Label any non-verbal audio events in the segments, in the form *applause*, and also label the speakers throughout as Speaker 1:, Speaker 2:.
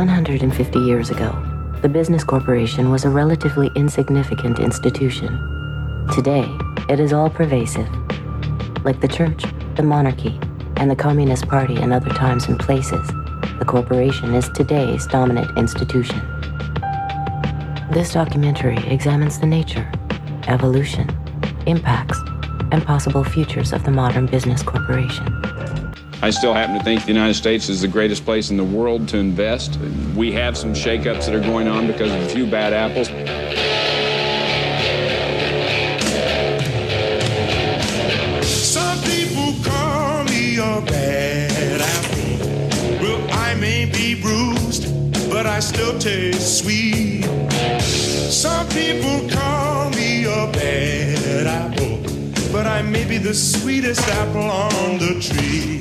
Speaker 1: 150 years ago, the business corporation was a relatively insignificant institution. Today, it is all pervasive. Like the church, the monarchy, and the Communist Party in other times and places, the corporation is today's dominant institution. This documentary examines the nature, evolution, impacts, and possible futures of the modern business corporation.
Speaker 2: I still happen to think the United States is the greatest place in the world to invest. We have some shakeups that are going on because of a few bad apples.
Speaker 3: Some people call me a bad apple. Well, I may be bruised, but I still taste sweet. Some people call me a bad apple, but I may be the sweetest apple on the tree.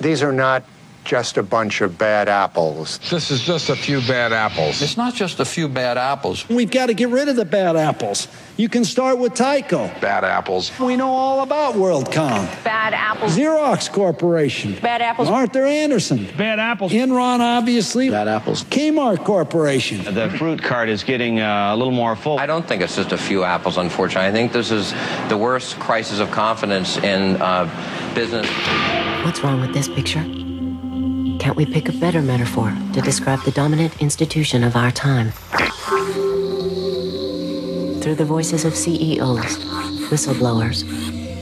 Speaker 4: These are not just a bunch of bad apples.
Speaker 5: This is just a few bad apples.
Speaker 6: It's not just a few bad apples.
Speaker 7: We've got to get rid of the bad apples. You can start with Tyco.
Speaker 5: Bad apples.
Speaker 7: We know all about WorldCom.
Speaker 8: Bad apples.
Speaker 7: Xerox Corporation.
Speaker 8: Bad apples.
Speaker 7: Arthur Andersen.
Speaker 9: Bad apples.
Speaker 7: Enron, obviously.
Speaker 6: Bad apples.
Speaker 7: Kmart Corporation.
Speaker 9: The fruit cart is getting uh, a little more full.
Speaker 6: I don't think it's just a few apples, unfortunately. I think this is the worst crisis of confidence in uh, business.
Speaker 1: What's wrong with this picture? Can't we pick a better metaphor to describe the dominant institution of our time? Through the voices of CEOs, whistleblowers,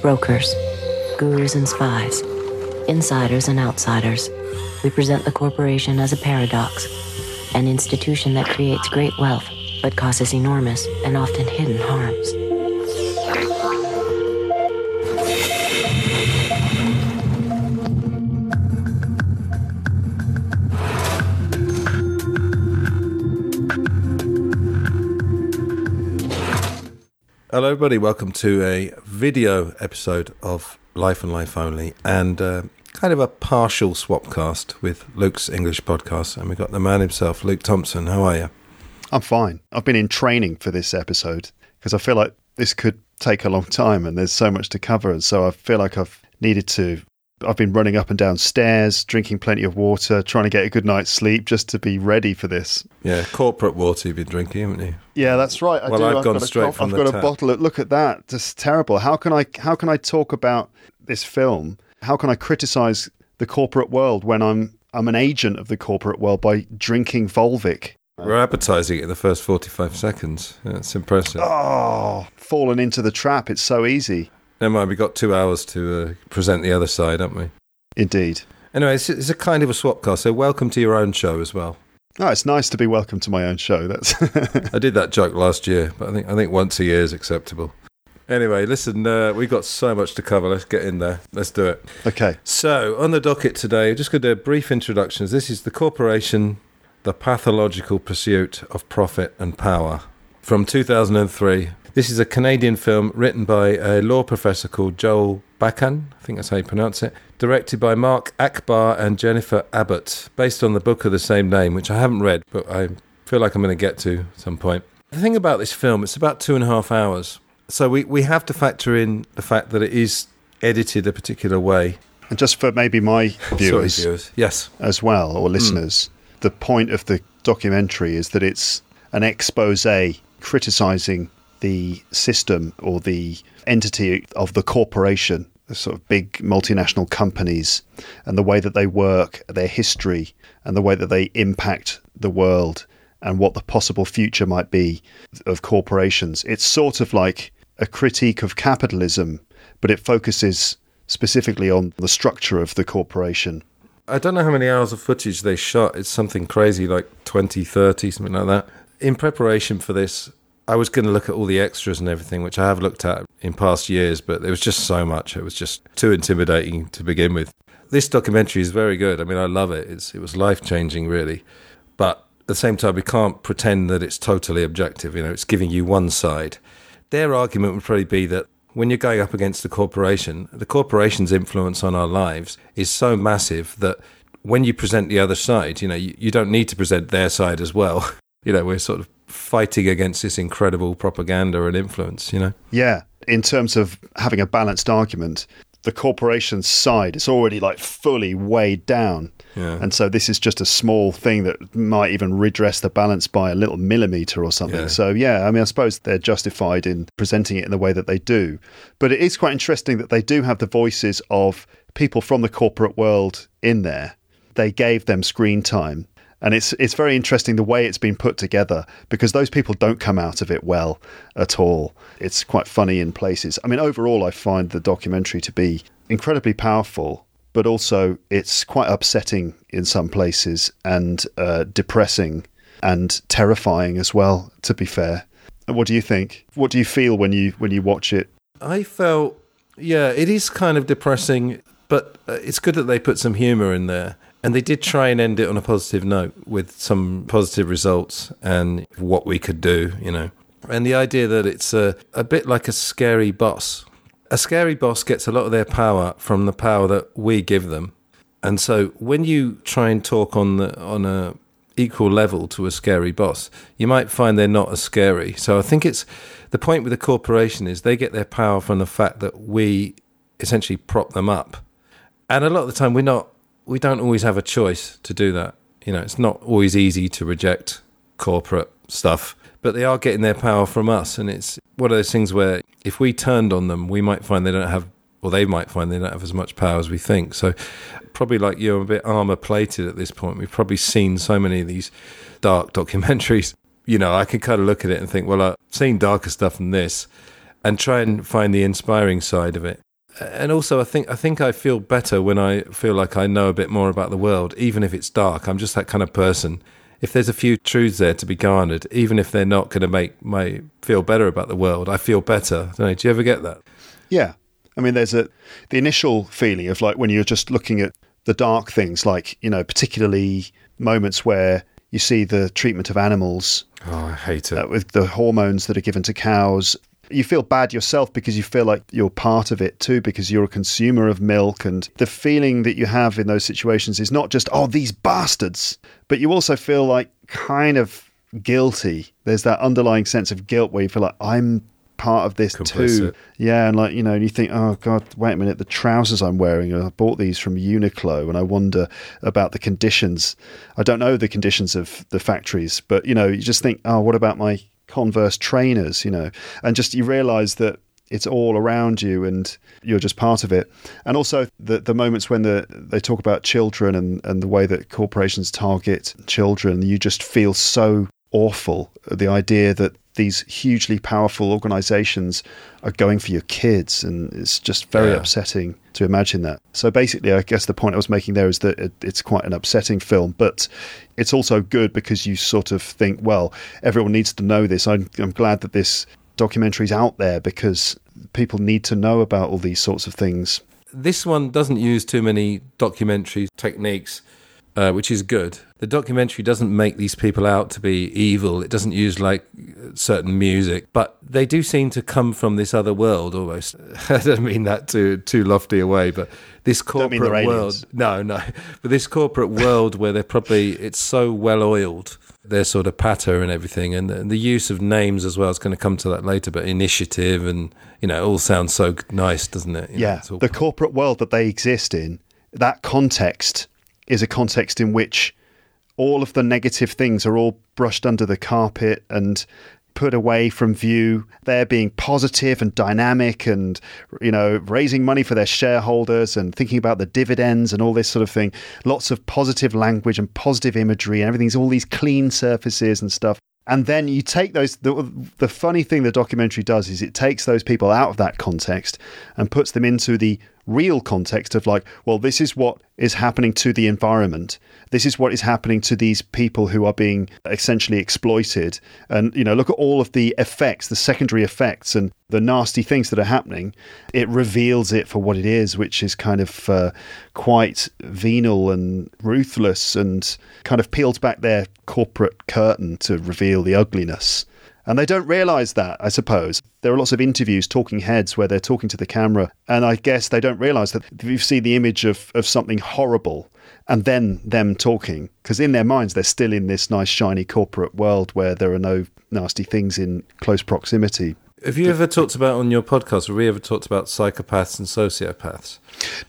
Speaker 1: brokers, gurus and spies, insiders and outsiders, we present the corporation as a paradox, an institution that creates great wealth but causes enormous and often hidden harms.
Speaker 10: Hello, everybody. Welcome to a video episode of Life and Life Only, and uh, kind of a partial swapcast with Luke's English podcast. And we've got the man himself, Luke Thompson. How are you?
Speaker 11: I'm fine. I've been in training for this episode because I feel like this could take a long time and there's so much to cover. And so I feel like I've needed to. I've been running up and down stairs, drinking plenty of water, trying to get a good night's sleep just to be ready for this.
Speaker 10: Yeah, corporate water you've been drinking, haven't you?
Speaker 11: Yeah, that's right. I
Speaker 10: Well,
Speaker 11: do.
Speaker 10: I've gone
Speaker 11: got a
Speaker 10: straight from
Speaker 11: I've
Speaker 10: the
Speaker 11: got
Speaker 10: tap.
Speaker 11: a bottle. Of, look at that. Just terrible. How can I? How can I talk about this film? How can I criticize the corporate world when I'm I'm an agent of the corporate world by drinking Volvic?
Speaker 10: We're advertising it in the first 45 seconds. That's impressive.
Speaker 11: Oh, fallen into the trap. It's so easy.
Speaker 10: Never mind, we've got two hours to uh, present the other side, haven't we?
Speaker 11: Indeed.
Speaker 10: Anyway, it's, it's a kind of a swapcast, so welcome to your own show as well.
Speaker 11: Oh, it's nice to be welcome to my own show. That's *laughs*
Speaker 10: I did that joke last year, but I think I think once a year is acceptable. Anyway, listen, uh, we've got so much to cover. Let's get in there. Let's do it.
Speaker 11: okay.
Speaker 10: So, on the docket today, just going to do a brief introductions. This is the corporation, the pathological pursuit of profit and power, from 2003. This is a Canadian film written by a law professor called Joel Bakan. I think that's how you pronounce it. Directed by Mark Achbar and Jennifer Abbott, based on the book of the same name, which I haven't read, but I feel like I'm going to get to at some point. The thing about this film, it's about two and a half hours. So we, we have to factor in the fact that it is edited a particular way.
Speaker 11: And just for maybe my viewers,
Speaker 10: Sorry, viewers. Yes.
Speaker 11: as well, or hmm. listeners, the point of the documentary is that it's an expose criticizing the system or the entity of the corporation, the sort of big multinational companies, and the way that they work, their history, and the way that they impact the world, and what the possible future might be of corporations. It's sort of like a critique of capitalism, but it focuses specifically on the structure of the corporation
Speaker 10: I don't know how many hours of footage they shot. It's something crazy like 20, 30, something like that. In preparation for this, I was going to look at all the extras and everything, which I have looked at in past years, but there was just so much. It was just too intimidating to begin with. This documentary is very good. I mean, I love it. It's, it was life changing, really. But at the same time, we can't pretend that it's totally objective. You know, it's giving you one side. Their argument would probably be that when you're going up against the corporation, the corporation's influence on our lives is so massive that when you present the other side, you know, you, you don't need to present their side as well. *laughs* You know, we're sort of fighting against this incredible propaganda and influence, you know?
Speaker 11: Yeah, in terms of having a balanced argument, the corporation's side. It's already like fully weighed down.
Speaker 10: Yeah.
Speaker 11: And so this is just a small thing that might even redress the balance by a little millimeter or something.
Speaker 10: Yeah.
Speaker 11: So yeah, I mean, I suppose they're justified in presenting it in the way that they do. But it is quite interesting that they do have the voices of people from the corporate world in there. They gave them screen time. And it's it's very interesting the way it's been put together because those people don't come out of it well at all. It's quite funny in places. I mean, overall, I find the documentary to be incredibly powerful, but also it's quite upsetting in some places and uh, depressing and terrifying as well. To be fair, what do you think? What do you feel when you when you watch it?
Speaker 10: I felt, yeah, it is kind of depressing, but uh, it's good that they put some humour in there. And they did try and end it on a positive note with some positive results and what we could do, you know. And the idea that it's a, a bit like a scary boss. A scary boss gets a lot of their power from the power that we give them. And so when you try and talk on the on a equal level to a scary boss, you might find they're not as scary. So I think it's the point with the corporation is they get their power from the fact that we essentially prop them up. And a lot of the time we're not we don't always have a choice to do that. You know, it's not always easy to reject corporate stuff, but they are getting their power from us. And it's one of those things where if we turned on them, we might find they don't have, or they might find they don't have as much power as we think. So, probably like you, I'm a bit armor plated at this point. We've probably seen so many of these dark *laughs* documentaries. You know, I can kind of look at it and think, well, I've seen darker stuff than this, and try and find the inspiring side of it and also I think I think I feel better when I feel like I know a bit more about the world, even if it's dark. I'm just that kind of person. If there's a few truths there to be garnered, even if they're not going to make me feel better about the world, I feel better. Don't know, do you ever get that?
Speaker 11: Yeah, I mean, there's a the initial feeling of like when you're just looking at the dark things, like you know, particularly moments where you see the treatment of animals.
Speaker 10: Oh, I hate it.
Speaker 11: Uh, with the hormones that are given to cows you feel bad yourself because you feel like you're part of it too because you're a consumer of milk and the feeling that you have in those situations is not just oh these bastards but you also feel like kind of guilty. There's that underlying sense of guilt where you feel like i'm part of this
Speaker 10: Complicit.
Speaker 11: too yeah and like you know and you think oh god wait a minute the trousers i'm wearing i bought these from uniqlo and i wonder about the conditions. I don't know the conditions of the factories but you know you just think oh what about my Converse trainers, you know, and just you realize that it's all around you and you're just part of it. And also the the moments when the they talk about children and, and the way that corporations target children, you just feel so awful. The idea that these hugely powerful organizations are going for your kids and it's just very
Speaker 10: Yeah.
Speaker 11: upsetting to imagine that. So basically I guess the point I was making there is that it, it's quite an upsetting film, but it's also good because you sort of think, well, everyone needs to know this. I'm, I'm glad that this documentary is out there because people need to know about all these sorts of things.
Speaker 10: This one doesn't use too many documentary techniques, uh, which is good. The documentary doesn't make these people out to be evil. It doesn't use like certain music, but they do seem to come from this other world almost. *laughs* I don't mean that too too lofty a way, but this corporate world. No, no, but this corporate world where they're probably it's so well oiled. Their sort of patter and everything, and, and the use of names as well. It's going to come to that later, but initiative and you know, it all sounds so nice, doesn't it? You
Speaker 11: yeah,
Speaker 10: it's all-
Speaker 11: the corporate world that they exist in, that context is a context in which all of the negative things are all brushed under the carpet and put away from view. They're being positive and dynamic and, you know, raising money for their shareholders and thinking about the dividends and all this sort of thing. Lots of positive language and positive imagery and everything's all these clean surfaces and stuff. And then you take those. The, the funny thing the documentary does is it takes those people out of that context and puts them into the real context of like, well, this is what is happening to the environment. This is what is happening to these people who are being essentially exploited. And, you know, look at all of the effects, the secondary effects and the nasty things that are happening. It reveals it for what it is, which is kind of uh, quite venal and ruthless and kind of peels back their corporate curtain to reveal the ugliness. And they don't realize that, I suppose. There are lots of interviews, talking heads, where they're talking to the camera. And I guess they don't realize that if you see the image of, of something horrible and then them talking, because in their minds, they're still in this nice, shiny corporate world where there are no nasty things in close proximity.
Speaker 10: Have you ever talked about on your podcast, have we ever talked about psychopaths and sociopaths?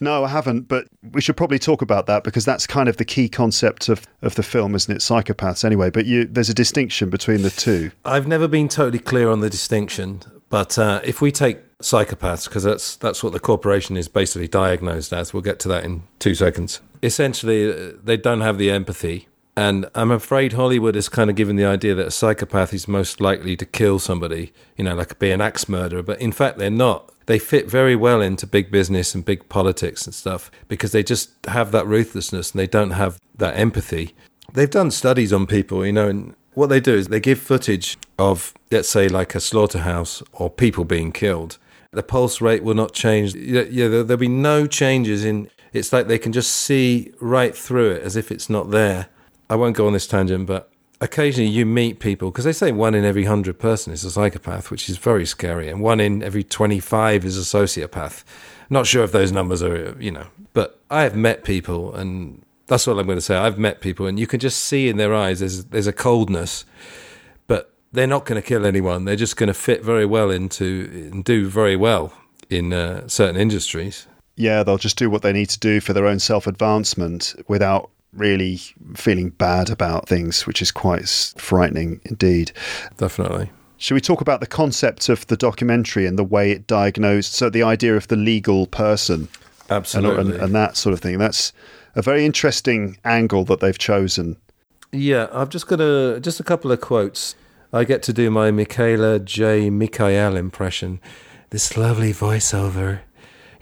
Speaker 11: No, I haven't, but we should probably talk about that because that's kind of the key concept of, of the film, isn't it? Psychopaths, anyway. But you, there's a distinction between the two.
Speaker 10: I've never been totally clear on the distinction, but uh, if we take psychopaths, because that's that's what the corporation is basically diagnosed as, we'll get to that in two seconds. Essentially, uh, they don't have the empathy. And I'm afraid Hollywood has kind of given the idea that a psychopath is most likely to kill somebody, you know, like be an axe murderer. But in fact, they're not. They fit very well into big business and big politics and stuff because they just have that ruthlessness and they don't have that empathy. They've done studies on people, you know, and what they do is they give footage of, let's say, like a slaughterhouse or people being killed. The pulse rate will not change. Yeah, yeah, there'll be no changes in. It's like they can just see right through it as if it's not there. I won't go on this tangent, but occasionally you meet people because they say one in every hundred person is a psychopath, which is very scary, and one in every twenty-five is a sociopath. Not sure if those numbers are, you know, but I have met people, and that's what I'm going to say. I've met people, and you can just see in their eyes there's there's a coldness, but they're not going to kill anyone. They're just going to fit very well into and do very well in uh, certain industries.
Speaker 11: Yeah, they'll just do what they need to do for their own self advancement without really feeling bad about things, which is quite frightening indeed.
Speaker 10: Definitely.
Speaker 11: Should we talk about the concept of the documentary and the way it diagnosed? So, the idea of the legal person
Speaker 10: Absolutely.
Speaker 11: and, and that sort of thing. That's a very interesting angle that they've chosen.
Speaker 10: Yeah, I've just got a just a couple of quotes. I get to do my Michaela J. Mikael impression. This lovely voiceover.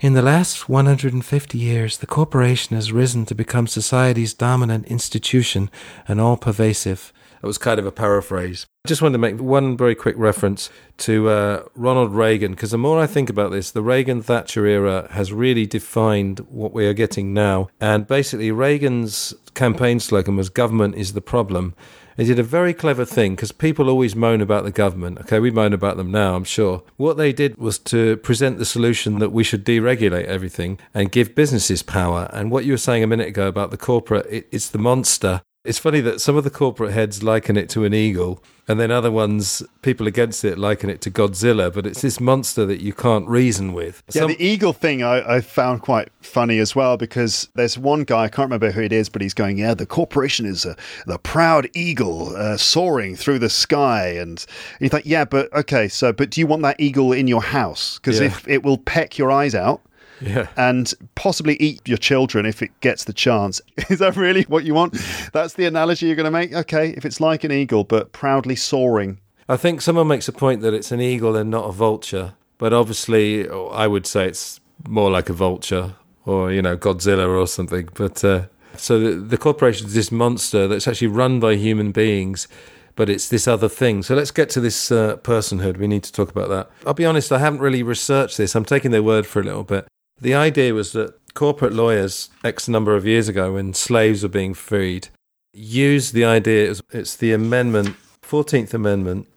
Speaker 10: In the last 150 years, the corporation has risen to become society's dominant institution and all pervasive. That was kind of a paraphrase. I just wanted to make one very quick reference to uh, Ronald Reagan, because the more I think about this, the Reagan Thatcher era has really defined what we are getting now. And basically, Reagan's campaign slogan was government is the problem. He did a very clever thing because people always moan about the government. Okay, we moan about them now, I'm sure. What they did was to present the solution that we should deregulate everything and give businesses power. And what you were saying a minute ago about the corporate, it, it's the monster. It's funny that some of the corporate heads liken it to an eagle, and then other ones, people against it, liken it to Godzilla. But it's this monster that you can't reason with.
Speaker 11: Yeah,
Speaker 10: Some-
Speaker 11: the eagle thing I, I found quite funny as well because there's one guy, I can't remember who it is, but he's going, Yeah, the corporation is a, the proud eagle uh, soaring through the sky. And, and you think, Yeah, but okay, so, but do you want that eagle in your house? Because
Speaker 10: Yeah.
Speaker 11: if it will peck your eyes out.
Speaker 10: Yeah.
Speaker 11: And possibly eat your children if it gets the chance. *laughs* Is that really what you want? That's the analogy you're going to make? Okay, if it's like an eagle, but proudly soaring.
Speaker 10: I think someone makes a point that it's an eagle and not a vulture, but obviously, I would say it's more like a vulture or you know Godzilla or something. But uh, so the, the corporation is this monster that's actually run by human beings, but it's this other thing. So let's get to this uh, personhood. We need to talk about that. I'll be honest, I haven't really researched this. I'm taking their word for a little bit. The idea was that corporate lawyers, X number of years ago, when slaves were being freed, used the idea. It's, the amendment, Fourteenth Amendment.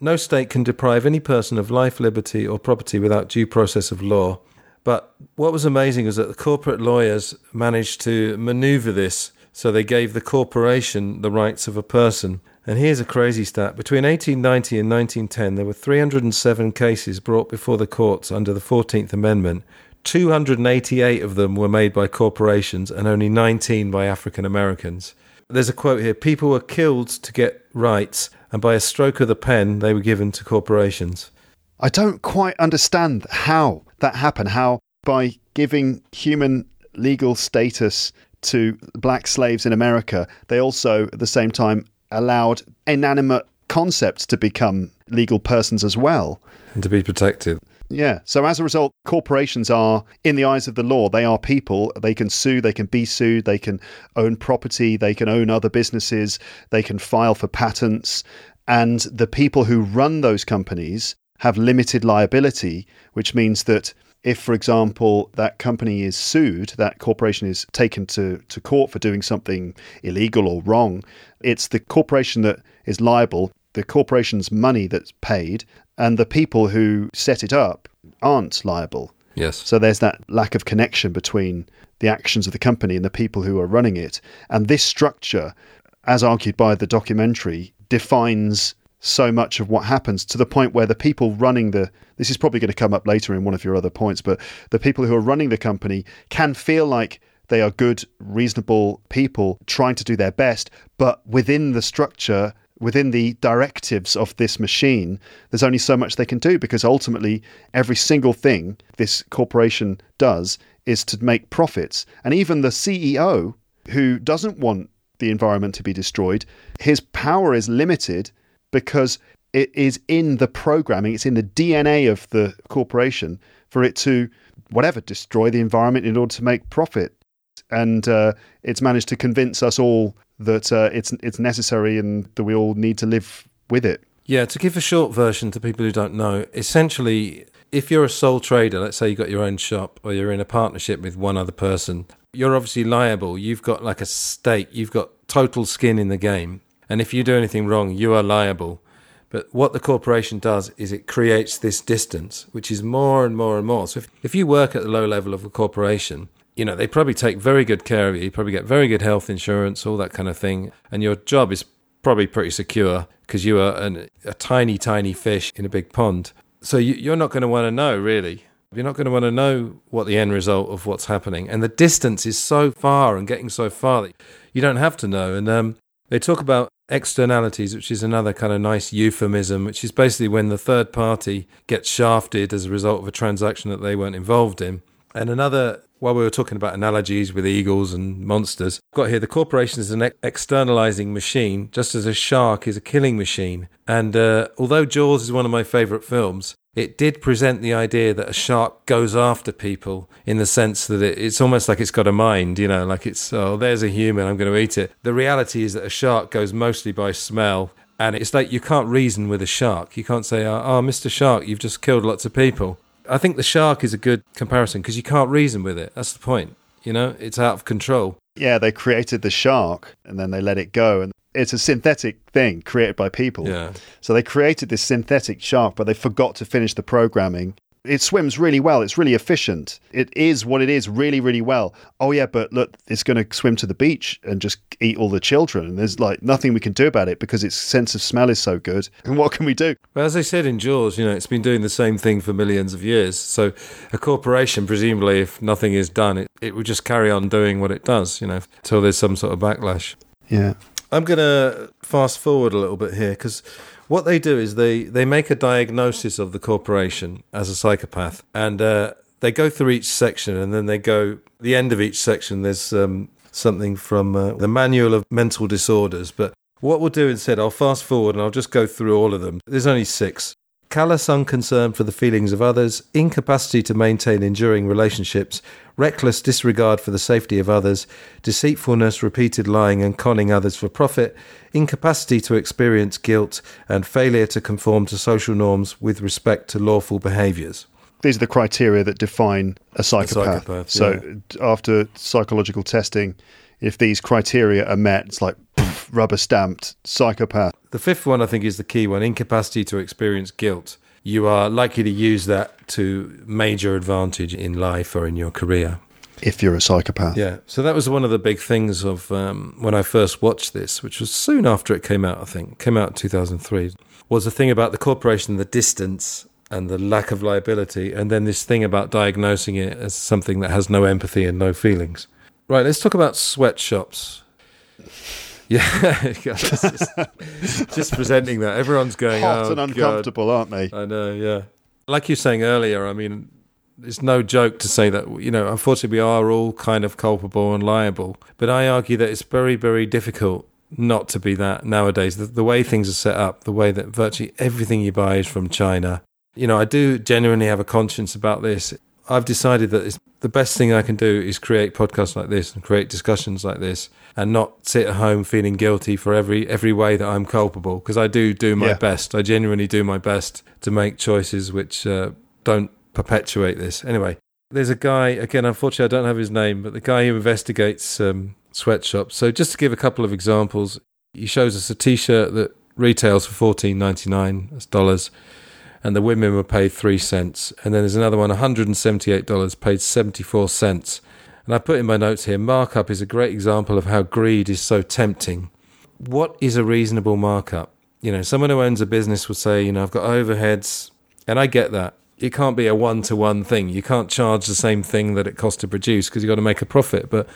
Speaker 10: No state can deprive any person of life, liberty, or property without due process of law. But what was amazing was that the corporate lawyers managed to maneuver this so they gave the corporation the rights of a person. And here's a crazy stat. Between 1890 and 1910, there were 307 cases brought before the courts under the 14th Amendment. 288 of them were made by corporations and only 19 by African Americans. There's a quote here People were killed to get rights, and by a stroke of the pen, they were given to corporations.
Speaker 11: I don't quite understand how that happened. How by giving human legal status to black slaves in America, they also at the same time allowed inanimate concepts to become legal persons as well.
Speaker 10: And to be protected.
Speaker 11: Yeah. So as a result, corporations are, in the eyes of the law, they are people. They can sue, they can be sued, they can own property, they can own other businesses, they can file for patents. And the people who run those companies have limited liability, which means that if, for example, that company is sued, that corporation is taken to, to court for doing something illegal or wrong, it's the corporation that is liable, the corporation's money that's paid, and the people who set it up aren't liable.
Speaker 10: Yes.
Speaker 11: So there's that lack of connection between the actions of the company and the people who are running it. And this structure, as argued by the documentary, defines so much of what happens to the point where the people running the this is probably going to come up later in one of your other points, but the people who are running the company can feel like they are good, reasonable people trying to do their best, but within the structure, within the directives of this machine, there's only so much they can do because ultimately every single thing this corporation does is to make profits. And even the CEO, who doesn't want the environment to be destroyed, his power is limited because it is in the programming, it's in the DNA of the corporation for it to, whatever, destroy the environment in order to make profit. And uh, it's managed to convince us all that uh, it's it's necessary and that we all need to live with it.
Speaker 10: Yeah, to give a short version to people who don't know, essentially, if you're a sole trader, let's say you've got your own shop or you're in a partnership with one other person, you're obviously liable. You've got like a stake, you've got total skin in the game. And if you do anything wrong, you are liable. But what the corporation does is it creates this distance, which is more and more and more. So if, if you work at the low level of a corporation, you know, they probably take very good care of you. You probably get very good health insurance, all that kind of thing. And your job is probably pretty secure because you are an, a tiny, tiny fish in a big pond. So you, you're not going to want to know, really. You're not going to want to know what the end result of what's happening. And the distance is so far and getting so far that you don't have to know. And um, they talk about externalities, which is another kind of nice euphemism, which is basically when the third party gets shafted as a result of a transaction that they weren't involved in. And another, while we were talking about analogies with eagles and monsters, got here the corporation is an externalizing machine, just as a shark is a killing machine. And uh, although Jaws is one of my favorite films, it did present the idea that a shark goes after people in the sense that it, it's almost like it's got a mind, you know, like it's, oh, there's a human, I'm going to eat it. The reality is that a shark goes mostly by smell. And it's like you can't reason with a shark. You can't say, oh, oh Mr. Shark, you've just killed lots of people. I think the shark is a good comparison because you can't reason with it. That's the point. You know, it's out of control.
Speaker 11: Yeah, they created the shark and then they let it go. And it's a synthetic thing created by people.
Speaker 10: Yeah.
Speaker 11: So they created this synthetic shark, but they forgot to finish the programming. It swims really well. It's really efficient. It is what it is really, really well. Oh, yeah, but look, it's going to swim to the beach and just eat all the children. And there's like nothing we can do about it because its sense of smell is so good. *laughs* And what can we do?
Speaker 10: Well, as I said in Jaws, you know, it's been doing the same thing for millions of years. So a corporation, presumably, if nothing is done, it, it would just carry on doing what it does, you know, until there's some sort of backlash.
Speaker 11: Yeah.
Speaker 10: I'm going to fast forward a little bit here because what they do is they, they make a diagnosis of the corporation as a psychopath and uh, they go through each section and then they go, the end of each section, there's um, something from uh, the Manual of Mental Disorders. But what we'll do instead, I'll fast forward and I'll just go through all of them. There's only six. Callous unconcern for the feelings of others, incapacity to maintain enduring relationships, reckless disregard for the safety of others, deceitfulness, repeated lying and conning others for profit, incapacity to experience guilt, and failure to conform to social norms with respect to lawful behaviours.
Speaker 11: These are the criteria that define a psychopath.
Speaker 10: psychopath,
Speaker 11: so after psychological testing, if these criteria are met, it's like rubber stamped psychopath.
Speaker 10: The fifth one, I think, is the key one incapacity to experience guilt. You are likely to use that to major advantage in life or in your career.
Speaker 11: If you're a psychopath.
Speaker 10: Yeah. So that was one of the big things of um, when I first watched this, which was soon after it came out, I think. It came out in 2003. Was the thing about the corporation, the distance and the lack of liability, and then this thing about diagnosing it as something that has no empathy and no feelings. Right, let's talk about sweatshops. Yeah, *laughs* just, just presenting that. Everyone's going,
Speaker 11: Hot
Speaker 10: oh,
Speaker 11: and uncomfortable,
Speaker 10: God.
Speaker 11: aren't they?
Speaker 10: I know, yeah. Like you were saying earlier, I mean, it's no joke to say that, you know, unfortunately, we are all kind of culpable and liable. But I argue that it's very, very difficult not to be that nowadays. The, the way things are set up, the way that virtually everything you buy is from China. You know, I do genuinely have a conscience about this. I've decided that it's the best thing I can do is create podcasts like this and create discussions like this and not sit at home feeling guilty for every every way that I'm culpable because I do do my
Speaker 11: Yeah.
Speaker 10: best. I genuinely do my best to make choices which uh, don't perpetuate this. Anyway, there's a guy again. Unfortunately, I don't have his name, but the guy who investigates um, sweatshops. So just to give a couple of examples, he shows us a T-shirt that retails for fourteen ninety nine. Dollars and the women were paid three cents. And then there's another one, $178, paid 74 cents. And I put in my notes here markup is a great example of how greed is so tempting. What is a reasonable markup? You know, someone who owns a business will say, you know, I've got overheads, and I get that. It can't be a one to one thing. You can't charge the same thing that it costs to produce because you've got to make a profit. But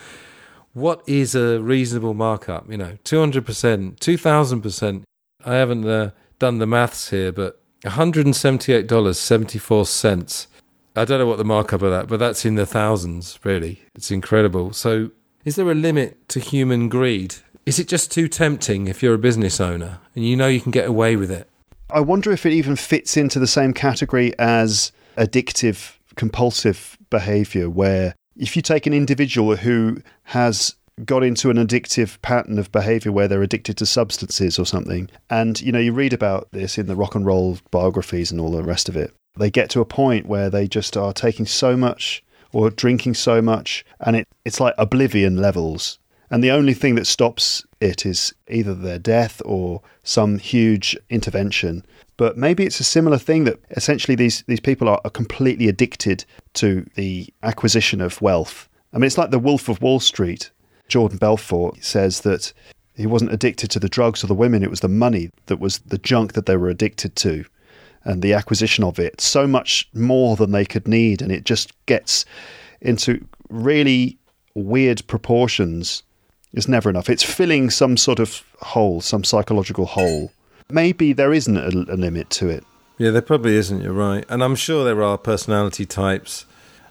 Speaker 10: what is a reasonable markup? You know, 200%, 2000%. I haven't uh, done the maths here, but $178.74. I don't know what the markup of that, but that's in the thousands, really. It's incredible. So, is there a limit to human greed? Is it just too tempting if you're a business owner and you know you can get away with it?
Speaker 11: I wonder if it even fits into the same category as addictive, compulsive behavior, where if you take an individual who has got into an addictive pattern of behavior where they're addicted to substances or something, and you know, you read about this in the rock and roll biographies and all the rest of it, they get to a point where they just are taking so much or drinking so much, and it, it's like oblivion levels. And the only thing that stops it is either their death or some huge intervention. But maybe it's a similar thing that essentially these, these people are, are completely addicted to the acquisition of wealth. I mean, it's like the Wolf of Wall Street. Jordan Belfort says that he wasn't addicted to the drugs or the women, it was the money that was the junk that they were addicted to and the acquisition of it so much more than they could need. And it just gets into really weird proportions. It's never enough. It's filling some sort of hole, some psychological hole. Maybe there isn't a, a limit to it.
Speaker 10: Yeah, there probably isn't. You're right. And I'm sure there are personality types.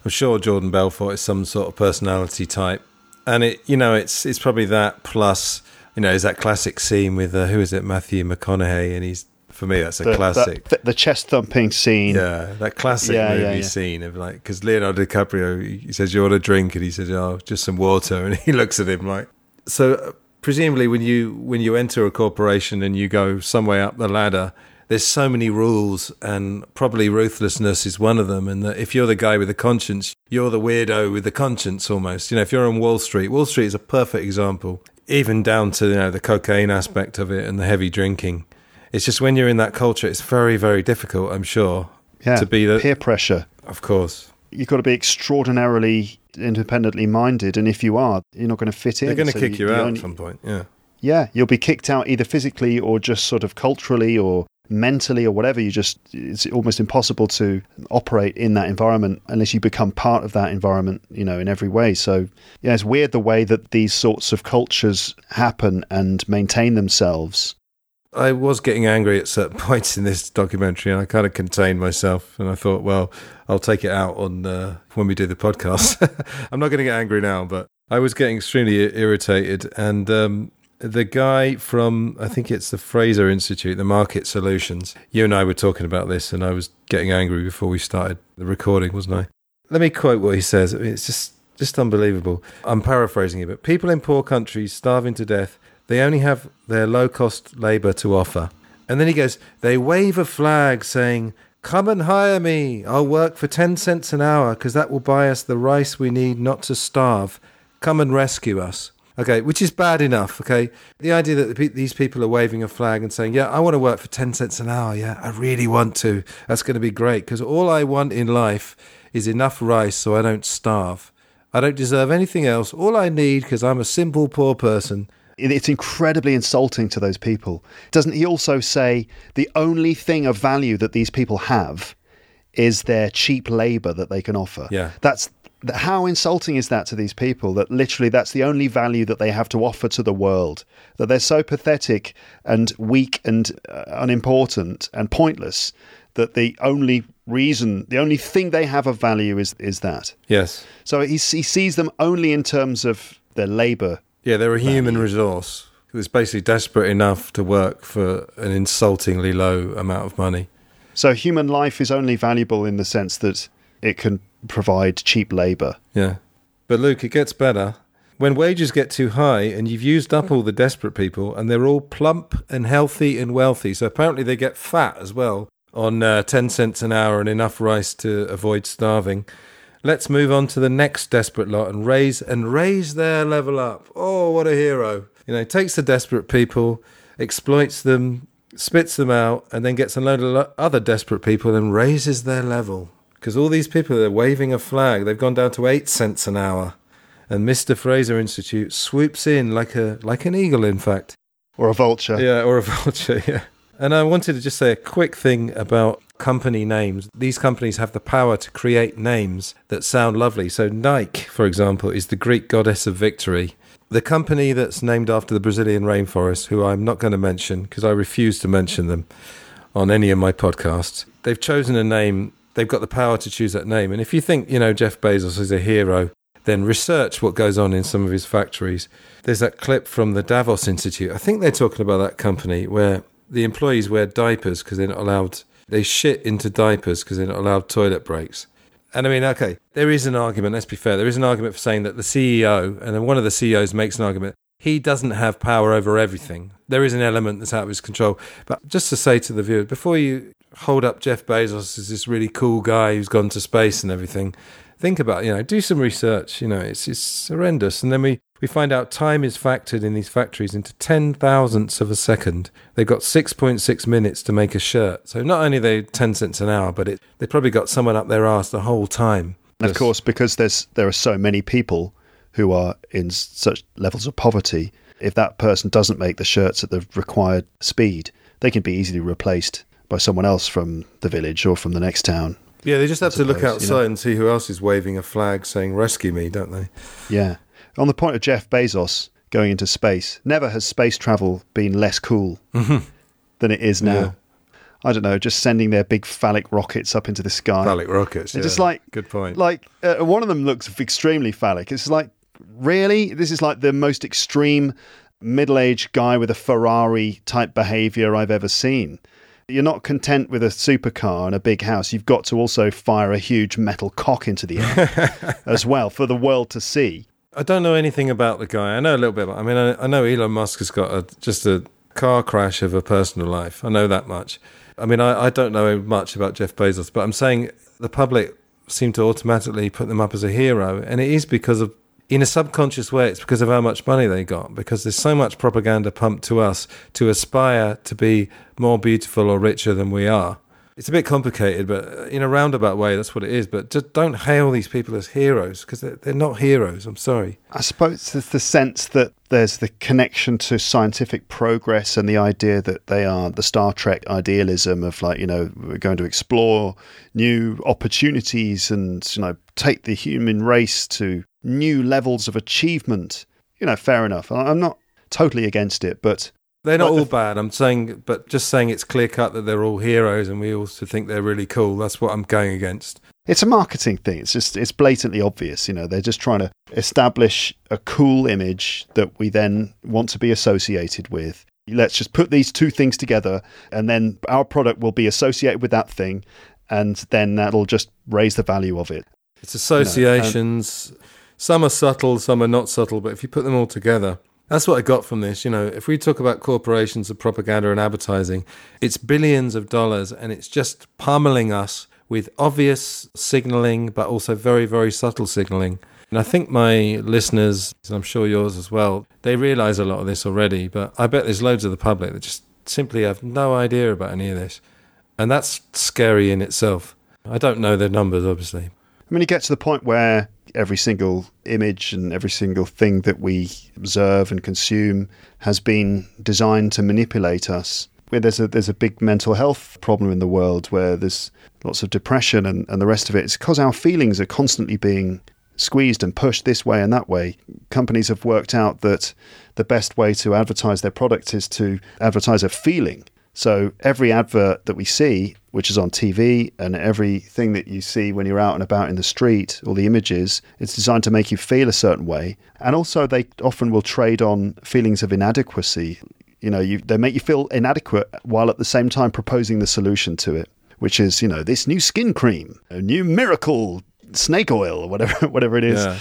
Speaker 10: I'm sure Jordan Belfort is some sort of personality type. And it, you know, it's it's probably that plus, you know, is that classic scene with uh, who is it, Matthew McConaughey, and he's for me that's a
Speaker 11: the,
Speaker 10: classic.
Speaker 11: The, the chest thumping scene.
Speaker 10: Yeah, that classic
Speaker 11: Yeah,
Speaker 10: movie
Speaker 11: yeah, yeah.
Speaker 10: scene of like because Leonardo DiCaprio he says you want a drink and he says oh just some water *laughs* and he looks at him like so uh, presumably when you when you enter a corporation and you go some way up the ladder there's so many rules and probably ruthlessness is one of them and that if you're the guy with the conscience you're the weirdo with the conscience almost you know if you're on Wall Street Wall Street is a perfect example even down to you know the cocaine aspect of it and the heavy drinking it's just when you're in that culture it's very very difficult I'm sure
Speaker 11: Yeah,
Speaker 10: to be the
Speaker 11: peer pressure.
Speaker 10: of course
Speaker 11: You've got to be extraordinarily independently minded, and if you are, you're not going to fit in.
Speaker 10: they're going to
Speaker 11: So
Speaker 10: kick you
Speaker 11: the
Speaker 10: out
Speaker 11: only-
Speaker 10: at some point yeah
Speaker 11: Yeah, you'll be kicked out either physically or just sort of culturally or mentally or whatever. You just it's almost impossible to operate in that environment unless you become part of that environment, you know, in every way. So yeah, it's weird the way that these sorts of cultures happen and maintain themselves.
Speaker 10: I was getting angry at certain *laughs* points in this documentary, and I kind of contained myself. And I thought, well, I'll take it out on uh, when we do the podcast. *laughs* I'm not going to get angry now, but I was getting extremely irritated. And um, the guy from, I think it's the Fraser Institute, the Market Solutions. You and I were talking about this, and I was getting angry before we started the recording, wasn't I? Let me quote what he says. I mean, it's just just unbelievable. I'm paraphrasing it, but people in poor countries starving to death, they only have their low cost labour to offer. And then he goes, they wave a flag saying, Come and hire me. I'll work for 10 cents an hour because that will buy us the rice we need not to starve. Come and rescue us. Okay, which is bad enough. Okay, the idea that the these people are waving a flag and saying, "Yeah, I want to work for ten cents an hour. Yeah, I really want to. That's going to be great because all I want in life is enough rice so I don't starve. I don't deserve anything else. All I need because I'm a simple poor person.
Speaker 11: It's incredibly insulting to those people. Doesn't he also say the only thing of value that these people have is their cheap labor that they can offer?
Speaker 10: Yeah.
Speaker 11: That's th- how insulting is that to these people that literally that's the only value that they have to offer to the world that they're so pathetic and weak and uh, unimportant and pointless that the only reason the only thing they have of value is is that
Speaker 10: Yes,
Speaker 11: so he, he sees them only in terms of their labor
Speaker 10: yeah, they're a human resource. It's basically desperate enough to work for an insultingly low amount of money.
Speaker 11: So human life is only valuable in the sense that it can provide cheap labor.
Speaker 10: Yeah. But Luke, it gets better. When wages get too high and you've used up all the desperate people and they're all plump and healthy and wealthy, so apparently they get fat as well on uh, 10 cents an hour and enough rice to avoid starving. Let's move on to the next desperate lot and raise and raise their level up. Oh, what a hero. You know, takes the desperate people, exploits them, spits them out, and then gets a load of other desperate people and raises their level. Because all these people are waving a flag. They've gone down to eight cents an hour. And Mr. Fraser Institute swoops in like a like an eagle, in fact.
Speaker 11: Or a vulture.
Speaker 10: Yeah, or a *laughs* vulture, yeah. And I wanted to just say a quick thing about company names. These companies have the power to create names that sound lovely. So, Nike, for example, is the Greek goddess of victory. The company that's named after the Brazilian rainforest, who I'm not going to mention because I refuse to mention them on any of my podcasts, they've chosen a name. They've got the power to choose that name. And if you think, you know, Jeff Bezos is a hero, then research what goes on in some of his factories. There's that clip from the Davos Institute. I think they're talking about that company where the employees wear diapers because they're not allowed, they shit into diapers because they're not allowed toilet breaks. And I mean, okay, there is an argument, let's be fair, there is an argument for saying that the CEO, and then one of the CEOs makes an argument, he doesn't have power over everything. There is an element that's out of his control. But just to say to the viewer, before you hold up Jeff Bezos as this really cool guy who's gone to space and everything, think about, you know, do some research. You know, it's, it's horrendous. And then we, we find out time is factored in these factories into 10 thousandths of a second. They've got 6.6 minutes to make a shirt. So not only are they 10 cents an hour, but it, they probably got someone up their arse the whole time.
Speaker 11: And of course, because there's there are so many people who are in such levels of poverty, if that person doesn't make the shirts at the required speed, they can be easily replaced by someone else from the village or from the next town.
Speaker 10: Yeah, they just have to look outside
Speaker 11: you know.
Speaker 10: and see who else is waving a flag saying "Rescue me," don't they?
Speaker 11: Yeah. On the point of Jeff Bezos going into space, never has space travel been less cool than it is now.
Speaker 10: Yeah.
Speaker 11: I don't know, just sending their big phallic rockets up into the sky.
Speaker 10: Phallic rockets. Yeah.
Speaker 11: just like
Speaker 10: good point.
Speaker 11: Like uh, one of them looks extremely phallic. It's like really, this is like the most extreme middle-aged guy with a Ferrari type behavior I've ever seen. You're not content with a supercar and a big house. You've got to also fire a huge metal cock into the air *laughs* as well for the world to see.
Speaker 10: I don't know anything about the guy. I know a little bit. About, I mean, I, I know Elon Musk has got a, just a car crash of a personal life. I know that much. I mean, I, I don't know much about Jeff Bezos, but I'm saying the public seem to automatically put them up as a hero, and it is because of, in a subconscious way, it's because of how much money they got. Because there's so much propaganda pumped to us to aspire to be more beautiful or richer than we are. It's a bit complicated, but in a roundabout way, that's what it is. But just don't hail these people as heroes because they're, they're not heroes. I'm sorry.
Speaker 11: I suppose there's the sense that there's the connection to scientific progress and the idea that they are the Star Trek idealism of like, you know, we're going to explore new opportunities and, you know, take the human race to new levels of achievement. You know, fair enough. I'm not totally against it, but
Speaker 10: They're not all bad. I'm saying, but just saying it's clear cut that they're all heroes and we also think they're really cool. That's what I'm going against.
Speaker 11: It's a marketing thing. It's just it's blatantly obvious. You know, they're just trying to establish a cool image that we then want to be associated with. Let's just put these two things together, and then our product will be associated with that thing, and then that'll just raise the value of it.
Speaker 10: It's associations. Some are subtle, some are not subtle, but if you put them all together, that's what I got from this. You know, if we talk about corporations of propaganda and advertising, it's billions of dollars and it's just pummeling us with obvious signaling, but also very, very subtle signaling. And I think my listeners, and I'm sure yours as well, they realize a lot of this already, but I bet there's loads of the public that just simply have no idea about any of this. And that's scary in itself. I don't know their numbers, obviously.
Speaker 11: I mean, you get to the point where every single image and every single thing that we observe and consume has been designed to manipulate us. Where there's a there's a big mental health problem in the world where there's lots of depression and, and the rest of it. It's because our feelings are constantly being squeezed and pushed this way and that way. Companies have worked out that the best way to advertise their product is to advertise a feeling. So every advert that we see, which is on TV, and everything that you see when you're out and about in the street, all the images, it's designed to make you feel a certain way. And also, they often will trade on feelings of inadequacy. You know, you, they make you feel inadequate while at the same time proposing the solution to it, which is, you know, this new skin cream, a new miracle snake oil, or whatever, *laughs* whatever it is.
Speaker 10: Yeah.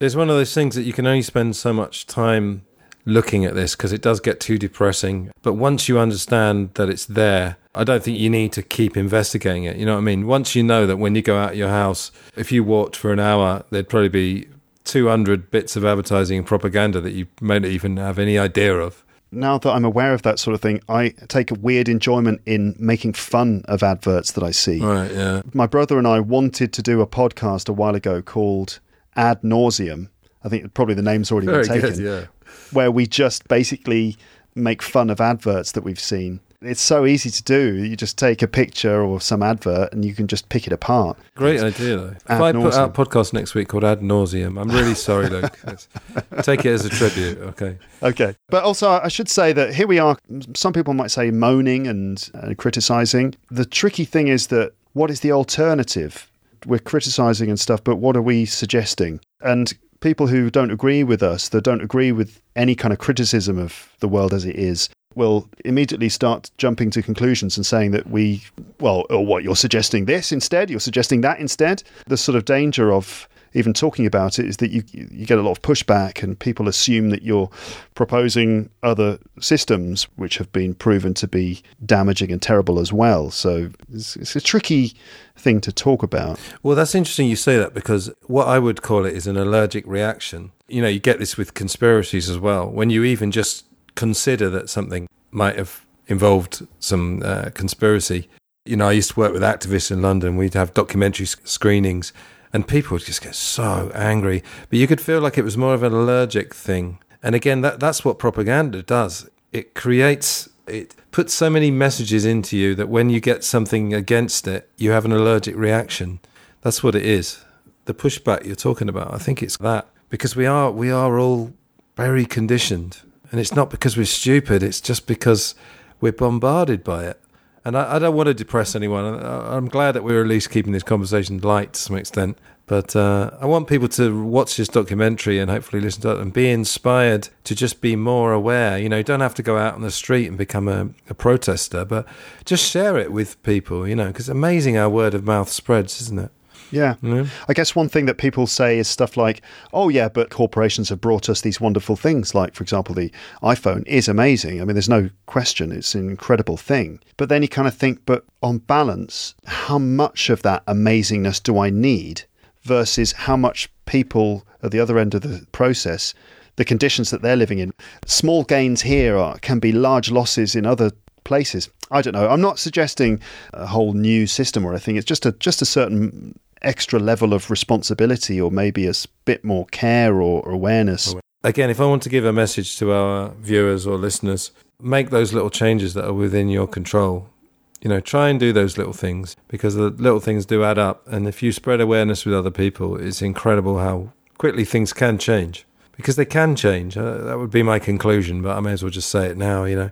Speaker 10: There's one of those things that you can only spend so much time looking at this because it does get too depressing. But once you understand that it's there, I don't think you need to keep investigating it. You know what I mean? Once you know that when you go out your house, if you walked for an hour, there'd probably be 200 bits of advertising and propaganda that you may not even have any idea of.
Speaker 11: now that I'm aware of that sort of thing, I take a weird enjoyment in making fun of adverts that I see.
Speaker 10: Right, yeah.
Speaker 11: My brother and I wanted to do a podcast a while ago called Ad Nauseum. I think probably the name's already
Speaker 10: Very
Speaker 11: been taken.
Speaker 10: good, yeah.
Speaker 11: Where we just basically make fun of adverts that we've seen. It's so easy to do. You just take a picture or some advert and you can just pick it apart.
Speaker 10: Great idea, though. If I put out a podcast next week called Ad Nauseum, I'm really sorry, Luke. *laughs* Take it as a tribute, okay?
Speaker 11: Okay. But also, I should say that here we are. Some people might say moaning and, and criticizing. The tricky thing is that what is the alternative? We're criticizing and stuff, but what are we suggesting? And people who don't agree with us, that don't agree with any kind of criticism of the world as it is, will immediately start jumping to conclusions and saying that we, well, or what, you're suggesting this instead? You're suggesting that instead? The sort of danger of even talking about it is that you you get a lot of pushback and people assume that you're proposing other systems which have been proven to be damaging and terrible as well. So it's, it's a tricky thing to talk about.
Speaker 10: Well, that's interesting you say that because what I would call it is an allergic reaction. You know, you get this with conspiracies as well. When you even just consider that something might have involved some uh, conspiracy. You know, I used to work with activists in London. We'd have documentary sc- screenings, and people would just get so angry. But you could feel like it was more of an allergic thing. And again, that that's what propaganda does. It creates it puts so many messages into you that when you get something against it, you have an allergic reaction. That's what it is. The pushback you're talking about, I think it's that because we are we are all very conditioned, and it's not because we're stupid. It's just because we're bombarded by it. And I, I don't want to depress anyone. I- I'm glad that we're at least keeping this conversation light to some extent. But uh, I want people to watch this documentary and hopefully listen to it and be inspired to just be more aware. You know, you don't have to go out on the street and become a, a protester, but just share it with people, you know, because it's amazing how word of mouth spreads, isn't it?
Speaker 11: Yeah.
Speaker 10: Yeah.
Speaker 11: I guess one thing that people say is stuff like, oh, yeah, but corporations have brought us these wonderful things. Like, for example, the iPhone is amazing. I mean, there's no question, it's an incredible thing. But then you kind of think, but on balance, how much of that amazingness do I need versus how much people at the other end of the process, the conditions that they're living in, small gains here are, can be large losses in other places. I don't know. I'm not suggesting a whole new system or anything. It's just a just a certain extra level of responsibility or maybe a bit more care or, awareness.
Speaker 10: Again, if I want to give a message to our viewers or listeners, make those little changes that are within your control. You know, try and do those little things because the little things do add up. And if you spread awareness with other people, it's incredible how quickly things can change because they can change. Uh, that would be my conclusion, but I may as well just say it now, you know.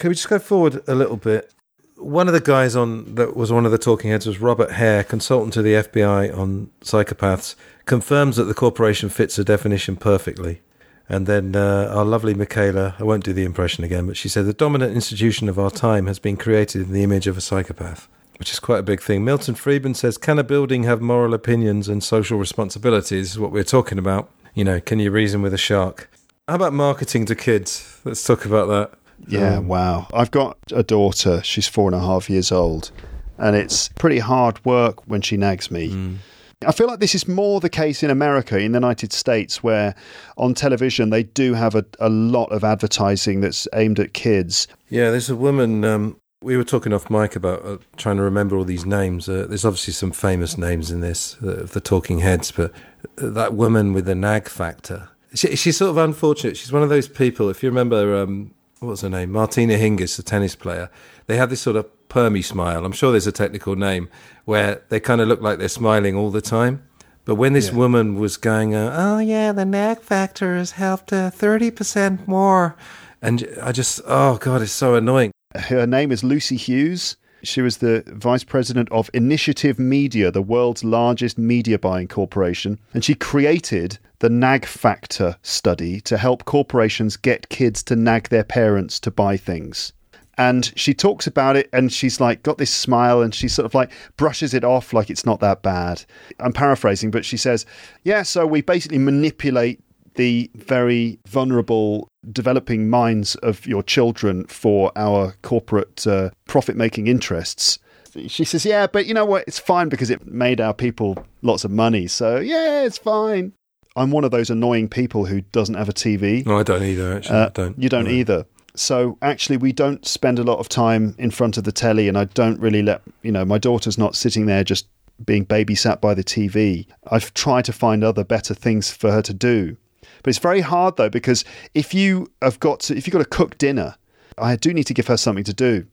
Speaker 10: Can we just go forward a little bit? One of the guys on that was one of the talking heads was Robert Hare, consultant to the FBI on psychopaths, confirms that the corporation fits the definition perfectly. And then uh, our lovely Michaela, I won't do the impression again, but she said the dominant institution of our time has been created in the image of a psychopath, which is quite a big thing. Milton Friedman says, Can a building have moral opinions and social responsibilities? Is what we're talking about. You know, can you reason with a shark? How about marketing to kids? Let's talk about that.
Speaker 11: Yeah,
Speaker 10: Um,
Speaker 11: wow. I've got a daughter. She's four and a half years old. And it's pretty hard work when she nags me. I feel like this is more the case in America, in the United States, where on television they do have a, a lot of advertising that's aimed at kids.
Speaker 10: Yeah, there's a woman. Um, we were talking off mic about uh, trying to remember all these names. Uh, there's obviously some famous names in this uh, of the talking heads, but uh, that woman with the nag factor. She, she's sort of unfortunate. She's one of those people. If you remember, um, what was her name? Martina Hingis, the tennis player. They have this sort of permy smile. I'm sure there's a technical name where they kind of look like they're smiling all the time. But when this woman was going, uh, oh yeah, the nag factor has helped uh, thirty percent more, and I just, oh god, it's so annoying.
Speaker 11: Her name is Lucy Hughes. She was the vice president of Initiative Media, the world's largest media buying corporation. And she created the nag factor study to help corporations get kids to nag their parents to buy things. And she talks about it and she's like got this smile and she sort of like brushes it off like it's not that bad. I'm paraphrasing, but she says, Yeah, so we basically manipulate the very vulnerable developing minds of your children for our corporate uh, profit making interests. She says, Yeah, but you know what? It's fine because it made our people lots of money. So, yeah, it's fine. I'm one of those annoying people who doesn't have a TV.
Speaker 10: No, I don't either. Actually,
Speaker 11: Uh,
Speaker 10: don't.
Speaker 11: You don't
Speaker 10: No.
Speaker 11: either. So actually, we don't spend a lot of time in front of the telly, and I don't really let you know. My daughter's not sitting there just being babysat by the TV. I've tried to find other better things for her to do, but it's very hard though because if you have got to, if you've got to cook dinner, I do need to give her something to do.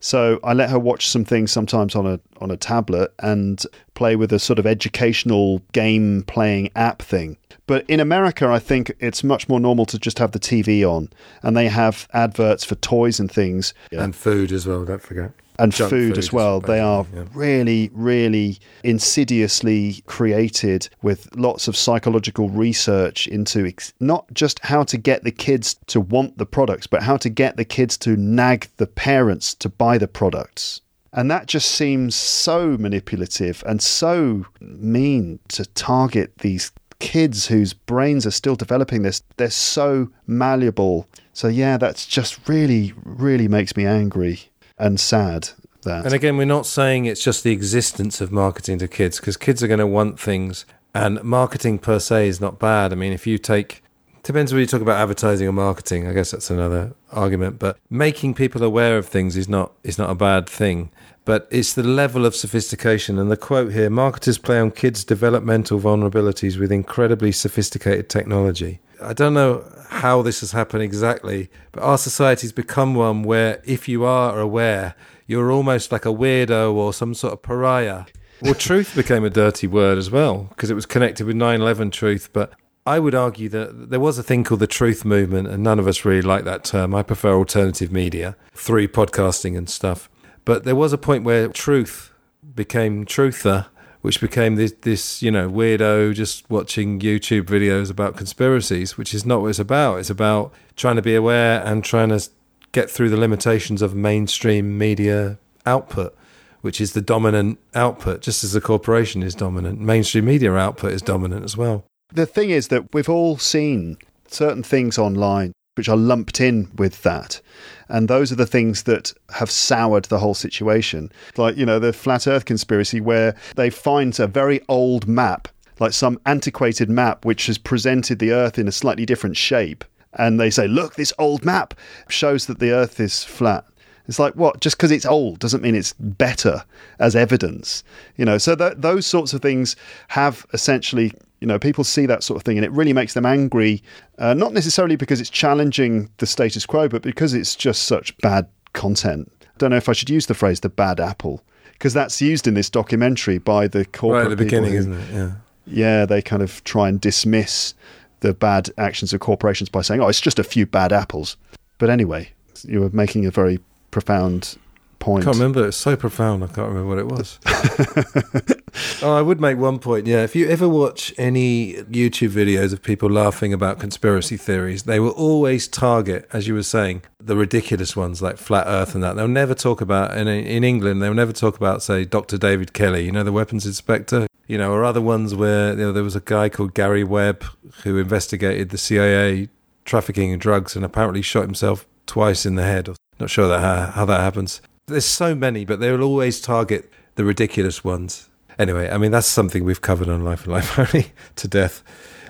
Speaker 11: So I let her watch some things sometimes on a on a tablet and play with a sort of educational game playing app thing. But in America, I think it's much more normal to just have the TV on, and they have adverts for toys and things,
Speaker 10: And food as well, don't forget.
Speaker 11: And
Speaker 10: Junk
Speaker 11: food, as well. They are
Speaker 10: yeah.
Speaker 11: really, really insidiously created with lots of psychological research into ex- not just how to get the kids to want the products, but how to get the kids to nag the parents to buy the products. And that just seems so manipulative and so mean to target these kids whose brains are still developing this. They're so malleable. So, yeah, that's just really, really makes me angry and sad. That.
Speaker 10: And again, we're not saying it's just the existence of marketing to kids because kids are going to want things, and marketing per se is not bad. I mean, if you take depends whether you talk about advertising or marketing. I guess that's another argument. But making people aware of things is not is not a bad thing. But it's the level of sophistication. And the quote here: "Marketers play on kids' developmental vulnerabilities with incredibly sophisticated technology." I don't know how this has happened exactly, but our society's become one where if you are aware, you're almost like a weirdo or some sort of pariah. Well, truth became a dirty word as well because it was connected with 9 11 truth. But I would argue that there was a thing called the truth movement, and none of us really like that term. I prefer alternative media through podcasting and stuff. But there was a point where truth became truther, which became this, this you know, weirdo just watching YouTube videos about conspiracies, which is not what it's about. It's about trying to be aware and trying to get through the limitations of mainstream media output, which is the dominant output, just as the corporation is dominant. Mainstream media output is dominant as well.
Speaker 11: The thing is that we've all seen certain things online which are lumped in with that. And those are the things that have soured the whole situation. Like, you know, the flat earth conspiracy, where they find a very old map, like some antiquated map, which has presented the earth in a slightly different shape. And they say, look, this old map shows that the earth is flat. It's like what? Just because it's old doesn't mean it's better as evidence, you know. So that those sorts of things have essentially, you know, people see that sort of thing, and it really makes them angry. Uh, not necessarily because it's challenging the status quo, but because it's just such bad content. I don't know if I should use the phrase "the bad apple" because that's used in this documentary by the corporate
Speaker 10: Right at the beginning,
Speaker 11: who-
Speaker 10: isn't it? Yeah.
Speaker 11: yeah, they kind of try and dismiss the bad actions of corporations by saying, "Oh, it's just a few bad apples." But anyway, you were making a very profound point.
Speaker 10: can't remember. It's so profound. I can't remember what it was. *laughs* oh, I would make one point. Yeah, if you ever watch any YouTube videos of people laughing about conspiracy theories, they will always target, as you were saying, the ridiculous ones like flat Earth and that. They'll never talk about in in England. They'll never talk about, say, Dr. David Kelly. You know, the weapons inspector. You know, or other ones where you know, there was a guy called Gary Webb who investigated the CIA trafficking in drugs and apparently shot himself twice in the head. Not sure that how, how that happens. There's so many, but they will always target the ridiculous ones. Anyway, I mean that's something we've covered on Life and Life Only *laughs* to death.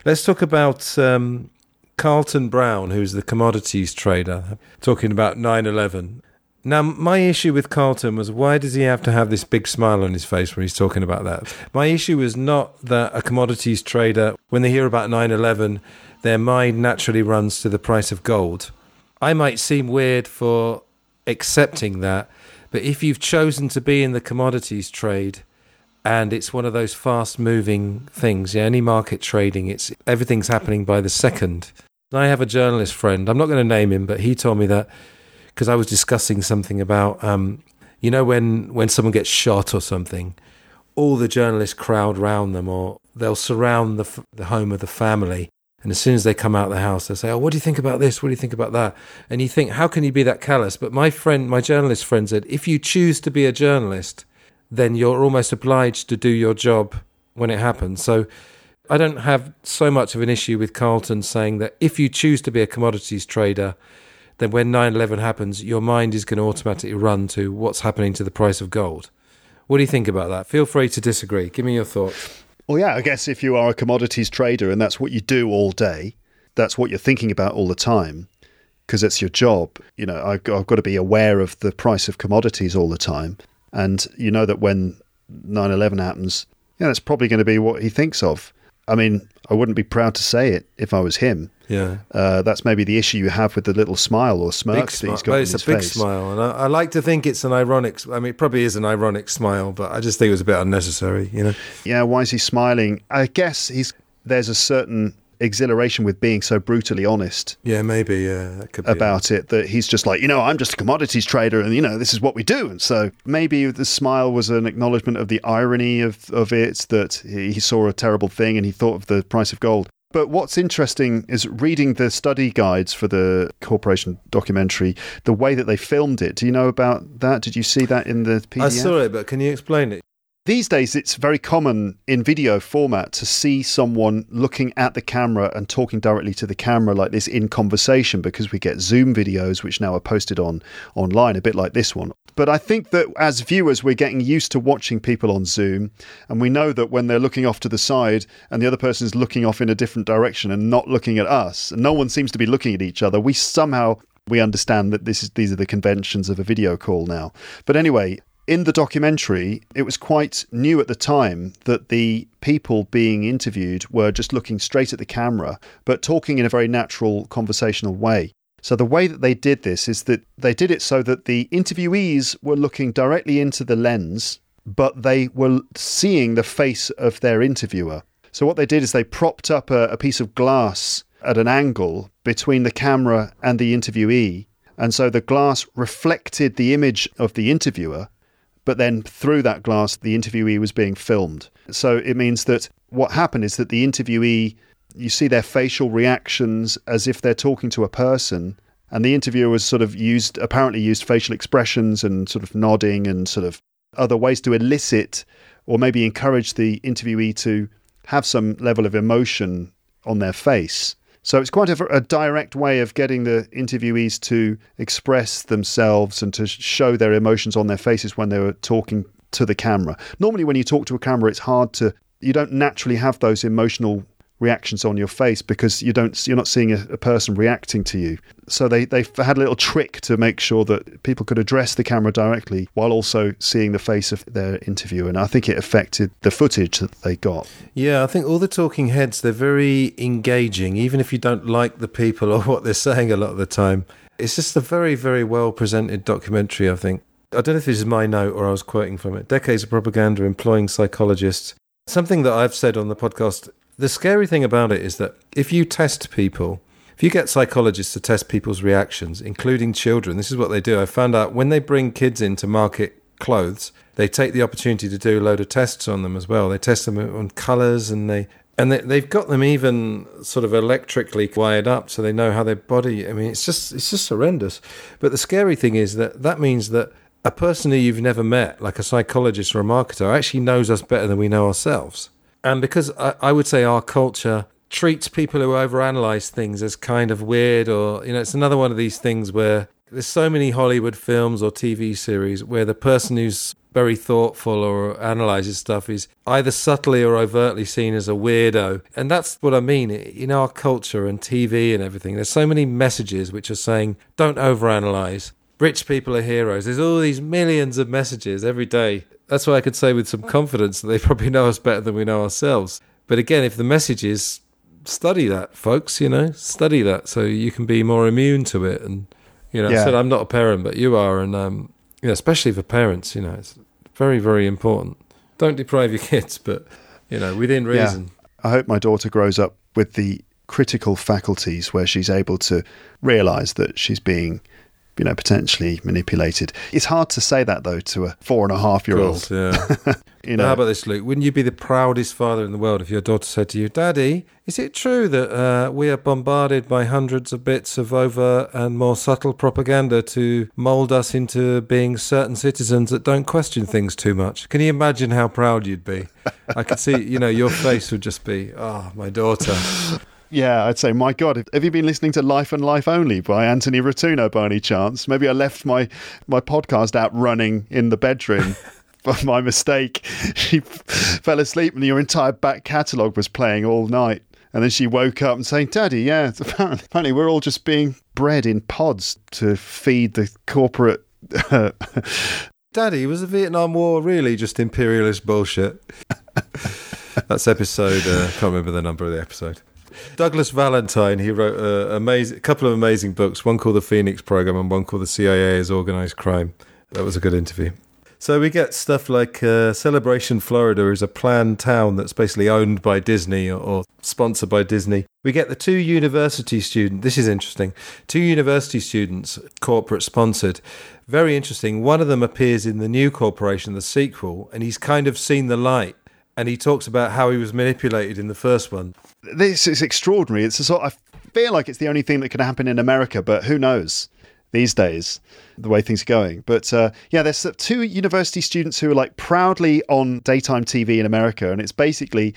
Speaker 10: Let's talk about um, Carlton Brown, who's the commodities trader, talking about 9/11. Now, my issue with Carlton was why does he have to have this big smile on his face when he's talking about that? My issue was not that a commodities trader, when they hear about 9 11, their mind naturally runs to the price of gold. I might seem weird for accepting that, but if you've chosen to be in the commodities trade, and it's one of those fast moving things. Yeah, any market trading, it's everything's happening by the second. I have a journalist friend. I'm not going to name him, but he told me that because I was discussing something about, um, you know, when when someone gets shot or something, all the journalists crowd round them, or they'll surround the f- the home of the family. And as soon as they come out of the house, they say, "Oh, what do you think about this? What do you think about that?" And you think, "How can you be that callous?" But my friend, my journalist friend, said, "If you choose to be a journalist, then you're almost obliged to do your job when it happens." So I don't have so much of an issue with Carlton saying that if you choose to be a commodities trader, then when 9 11 happens, your mind is going to automatically run to what's happening to the price of gold. What do you think about that? Feel free to disagree. Give me your thoughts.
Speaker 11: Well, yeah, I guess if you are a commodities trader and that's what you do all day, that's what you're thinking about all the time, because it's your job. You know, I've, I've got to be aware of the price of commodities all the time. And you know that when 9 11 happens, yeah, that's probably going to be what he thinks of. I mean, I wouldn't be proud to say it if I was him.
Speaker 10: Yeah.
Speaker 11: Uh, that's maybe the issue you have with the little smile or smirk
Speaker 10: Big
Speaker 11: that he's got
Speaker 10: Well, it's a big
Speaker 11: face.
Speaker 10: smile, and I, I like to think it's an ironic. I mean, it probably is an ironic smile, but I just think it was a bit unnecessary. You know.
Speaker 11: Yeah, why is he smiling? I guess he's there's a certain exhilaration with being so brutally honest
Speaker 10: Yeah, maybe. Yeah, that could be
Speaker 11: about it that he's just like, you know, I'm just a commodities trader and you know, this is what we do. And so maybe the smile was an acknowledgement of the irony of, of it that he he saw a terrible thing and he thought of the price of gold. But what's interesting is reading the study guides for the corporation documentary, the way that they filmed it. Do you know about that? Did you see that in the PDF?
Speaker 10: I saw it, but can you explain it?
Speaker 11: These days, it's very common in video format to see someone looking at the camera and talking directly to the camera like this in conversation because we get Zoom videos which now are posted on online, a bit like this one. But I think that as viewers, we're getting used to watching people on Zoom, and we know that when they're looking off to the side and the other person is looking off in a different direction and not looking at us, and no one seems to be looking at each other, we somehow we understand that this is these are the conventions of a video call now. But anyway, in the documentary, it was quite new at the time that the people being interviewed were just looking straight at the camera, but talking in a very natural conversational way. So the way that they did this is that they did it so that the interviewees were looking directly into the lens, but they were seeing the face of their interviewer. So what they did is they propped up a, a piece of glass at an angle between the camera and the interviewee. And so the glass reflected the image of the interviewer, but then through that glass, the interviewee was being filmed. So it means that what happened is that the interviewee, you see their facial reactions as if they're talking to a person, and the interviewer was sort of used, apparently used facial expressions and sort of nodding and sort of other ways to elicit or maybe encourage the interviewee to have some level of emotion on their face. So it's quite a, a, direct way of getting the interviewees to express themselves and to show their emotions on their faces when they were talking to the camera. Normally, when you talk to a camera, it's hard to, you don't naturally have those emotional reactions on your face because you don't you're not seeing a, a, person reacting to you. So they they had a little trick to make sure that people could address the camera directly while also seeing the face of their interviewer. And i think it affected the footage that they got.
Speaker 10: Yeah i think all the talking heads they're very engaging even if you don't like the people *laughs* or what they're saying a lot of the time. It's just a very very well presented documentary i think. I don't know if this is my note or i was quoting from it. Decades of propaganda employing psychologists. Something that i've said on the podcast the scary thing about it is that if you test people, if you get psychologists to test people's reactions, including children, this is what they do. I found out when they bring kids in to market clothes, they take the opportunity to do a load of tests on them as well. They test them on colours and they and they, they've got them even sort of electrically wired up so they know how their body. I mean, it's just it's just horrendous. But the scary thing is that that means that a person who you've never met, like a psychologist or a marketer, actually knows us better than we know ourselves. And because I, I, would say our culture treats people who overanalyze things as kind of weird, or, you know, it's another one of these things where there's so many Hollywood films or TV series where the person who's very thoughtful or analyzes stuff is either subtly or overtly seen as a weirdo. And that's what I mean. In our culture and TV and everything, there's so many messages which are saying, don't overanalyze. Rich people are heroes. There's all these millions of messages every day that's why I could say with some confidence that they probably know us better than we know ourselves. But again, if the message is study that, folks, you know, study that so you can be more immune to it. And, you know, yeah. I said I'm not a parent, but you are. And, um, you know, especially for parents, you know, it's very, very important. Don't deprive your *laughs* kids, but, you know, within reason.
Speaker 11: Yeah. I hope my daughter grows up with the critical faculties where she's able to realize that she's being you know, potentially manipulated. It's hard to say that though to a four and a half year old.
Speaker 10: Yeah. *laughs* you know, how about this, Luke? Wouldn't you be the proudest father in the world if your daughter said to you, "Daddy, is it true that uh, we are bombarded by hundreds of bits of over and more subtle propaganda to mould us into being certain citizens that don't question things too much?" Can you imagine how proud you'd be? I could see, you know, your face would just be, "Oh, my daughter."
Speaker 11: Yeah, I'd say, my God, have you been listening to Life and Life Only by Anthony Rotuno by any chance? Maybe I left my, my podcast out running in the bedroom. *laughs* by my mistake, she fell asleep and your entire back catalogue was playing all night. And then she woke up and saying, Daddy, yeah, apparently, *laughs* apparently we're all just being bred in pods to feed the corporate. *laughs*
Speaker 10: Daddy, was the Vietnam War really just imperialist bullshit? That's episode. Uh, can't remember the number of the episode. Douglas Valentine. He wrote a amazing, couple of amazing books. One called The Phoenix Program and one called The CIA as Organized Crime. That was a good interview. So we get stuff like uh, Celebration Florida is a planned town that's basically owned by Disney or, or sponsored by Disney. We get the two university students. This is interesting. Two university students, corporate sponsored. Very interesting. One of them appears in the new corporation, the sequel, and he's kind of seen the light. And he talks about how he was manipulated in the first one.
Speaker 11: This is extraordinary. It's a sort. I feel like it's the only thing that can happen in America, but who knows? these days, the way things are going. But uh, yeah, there's two university students who are like proudly on daytime TV in America. And it's basically,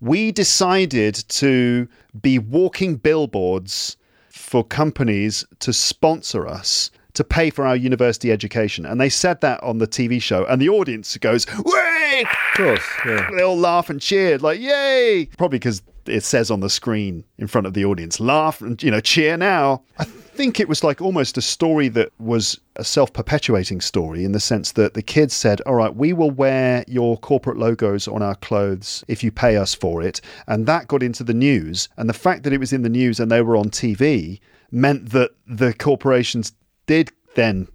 Speaker 11: we decided to be walking billboards for companies to sponsor us to pay for our university education. And they said that on the TV show, and the audience goes, Way!
Speaker 10: Of course, yeah.
Speaker 11: They all laugh and cheered, like, Yay! Probably because it says on the screen in front of the audience, laugh and, you know, cheer now. I think it was like almost a story that was a self perpetuating story in the sense that the kids said, All right, we will wear your corporate logos on our clothes if you pay us for it. And that got into the news. And the fact that it was in the news and they were on TV meant that the corporations did then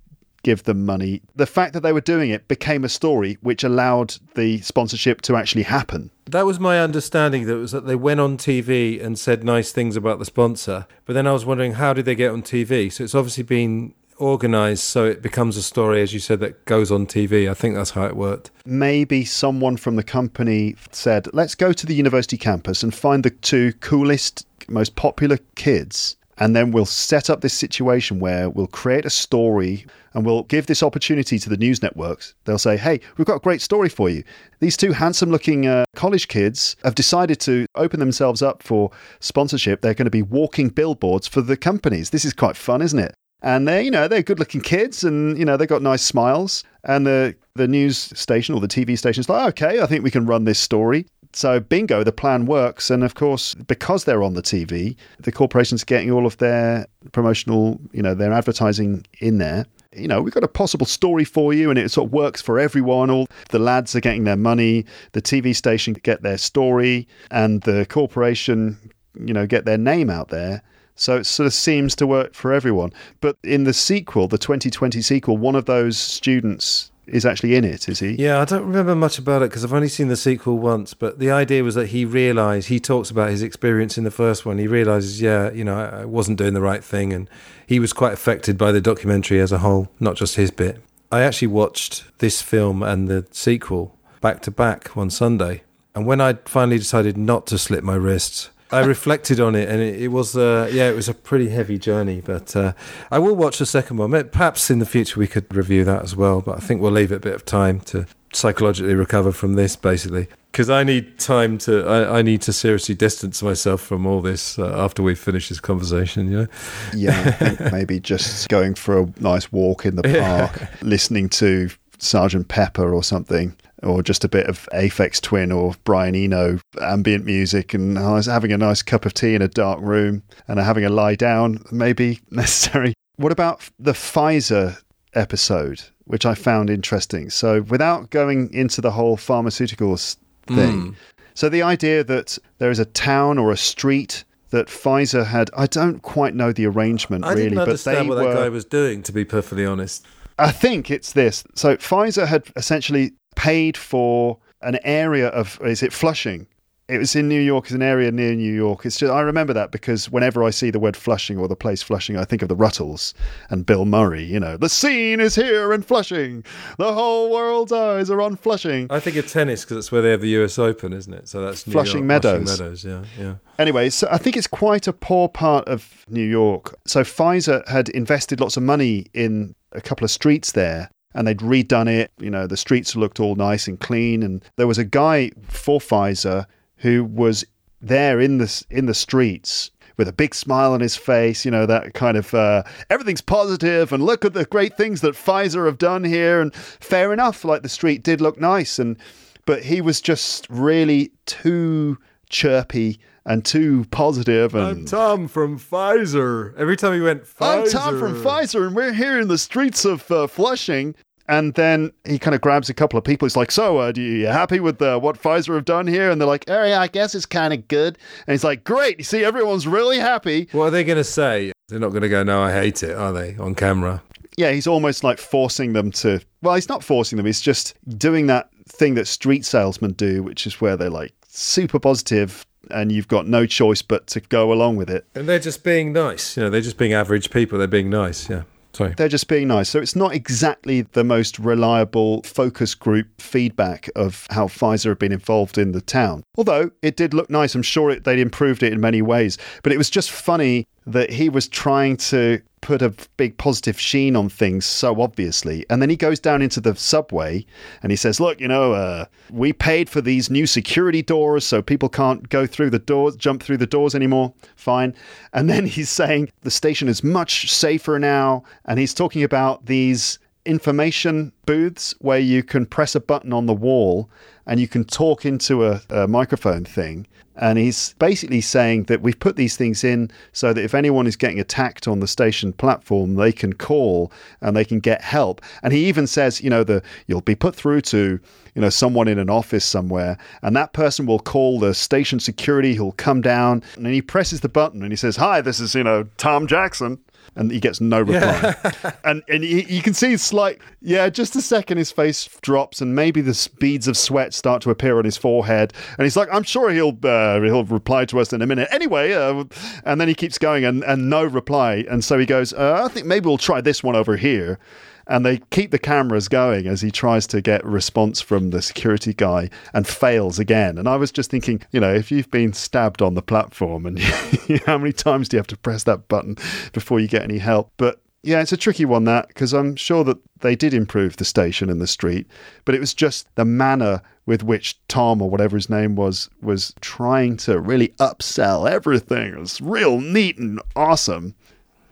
Speaker 11: give them money. The fact that they were doing it became a story which allowed the sponsorship to actually happen.
Speaker 10: That was my understanding. That was that they went on TV and said nice things about the sponsor. But then I was wondering how did they get on TV? So it's obviously been organized so it becomes a story as you said that goes on TV. I think that's how it worked.
Speaker 11: Maybe someone from the company said, "Let's go to the university campus and find the two coolest most popular kids and then we'll set up this situation where we'll create a story and we'll give this opportunity to the news networks. They'll say, hey, we've got a great story for you. These two handsome looking uh, college kids have decided to open themselves up for sponsorship. They're going to be walking billboards for the companies. This is quite fun, isn't it? And they're, you know, they're good looking kids and, you know, they've got nice smiles. And the, the news station or the TV station is like, okay, I think we can run this story. So, bingo, the plan works. And of course, because they're on the TV, the corporation's getting all of their promotional, you know, their advertising in there. You know, we've got a possible story for you, and it sort of works for everyone. All the lads are getting their money, the TV station get their story, and the corporation, you know, get their name out there. So it sort of seems to work for everyone. But in the sequel, the 2020 sequel, one of those students is actually in it, is he?
Speaker 10: Yeah, I don't remember much about it because I've only seen the sequel once. But the idea was that he realised he talks about his experience in the first one. He realises, yeah, you know, I wasn't doing the right thing, and he was quite affected by the documentary as a whole, not just his bit. I actually watched this film and the sequel back to back one Sunday, and when I finally decided not to slit my wrists, I reflected on it, and it, it was, uh, yeah, it was a pretty heavy journey. But uh, I will watch the second one. Perhaps in the future we could review that as well. But I think we'll leave it a bit of time to psychologically recover from this, basically, because I need time to. I, I, need to seriously distance myself from all this uh, after we finish this conversation. You know?
Speaker 11: Yeah, *laughs* maybe just going for a nice walk in the park, yeah. listening to Sergeant Pepper or something or just a bit of Aphex Twin or Brian Eno ambient music, and I was having a nice cup of tea in a dark room and having a lie down, maybe *laughs* necessary. What about the Pfizer episode, which I found interesting? So, without going into the whole pharmaceuticals thing, mm. so the idea that there is a town or a street that Pfizer had, I don't quite know the arrangement
Speaker 10: I
Speaker 11: really, but they
Speaker 10: what
Speaker 11: were,
Speaker 10: that guy was doing, to be perfectly honest.
Speaker 11: I think it's this. So Pfizer had essentially paid for an area of is it Flushing? It was in New York, it's an area near New York. It's just I remember that because whenever I see the word Flushing or the place Flushing, I think of the Rutles and Bill Murray. You know, the scene is here in Flushing. The whole world's eyes are on Flushing.
Speaker 10: I think of tennis because it's where they have the U.S. Open, isn't it? So that's New
Speaker 11: Flushing
Speaker 10: York,
Speaker 11: Meadows.
Speaker 10: Flushing Meadows, yeah, yeah.
Speaker 11: Anyway, so I think it's quite a poor part of New York. So Pfizer had invested lots of money in a couple of streets there and they'd redone it. You know, the streets looked all nice and clean. And there was a guy for Pfizer who was there in the in the streets with a big smile on his face. You know, that kind of uh, everything's positive, and look at the great things that Pfizer have done here. And fair enough, like the street did look nice, and but he was just really too chirpy and too positive. And
Speaker 10: I'm Tom from Pfizer. Every time he went, Pfizer.
Speaker 11: I'm Tom from Pfizer, and we're here in the streets of uh, Flushing. And then he kind of grabs a couple of people. He's like, "So, uh, do you happy with uh, what Pfizer have done here?" And they're like, "Oh yeah, I guess it's kind of good." And he's like, "Great, you see, everyone's really happy."
Speaker 10: What are they going to say? They're not going to go, no, I hate it, are they, on camera?
Speaker 11: Yeah, he's almost like forcing them to. Well, he's not forcing them. He's just doing that thing that street salesmen do, which is where they're like super positive, and you've got no choice but to go along with it.
Speaker 10: And they're just being nice. You know, they're just being average people. They're being nice. Yeah. Sorry.
Speaker 11: They're just being nice. So it's not exactly the most reliable focus group feedback of how Pfizer have been involved in the town. Although it did look nice. I'm sure it, they'd improved it in many ways. But it was just funny that he was trying to put a big positive sheen on things so obviously. And then he goes down into the subway and he says, Look, you know, uh, we paid for these new security doors so people can't go through the doors, jump through the doors anymore. Fine. And then he's saying the station is much safer now. And he's talking about these information booths where you can press a button on the wall and you can talk into a, a, microphone thing. And he's basically saying that we've put these things in so that if anyone is getting attacked on the station platform, they can call and they can get help. And he even says, you know, the you'll be put through to, you know, someone in an office somewhere, and that person will call the station security. He'll come down and he presses the button and he says, "Hi, this is you know Tom Jackson." And he gets no reply. Yeah. *laughs* and and you can see slight, yeah, just a second his face drops and maybe the beads of sweat start to appear on his forehead. And he's like, I'm sure he'll uh, he'll reply to us in a minute. Anyway, uh, and then he keeps going and, and no reply. And so he goes, uh, I think maybe we'll try this one over here and they keep the cameras going as he tries to get response from the security guy and fails again. And I was just thinking, you know, if you've been stabbed on the platform and *laughs* how many times do you have to press that button before you get any help? But yeah, it's a tricky one that because I'm sure that they did improve the station and the street, but it was just the manner with which Tom or whatever his name was was trying to really upsell everything. It was real neat and awesome.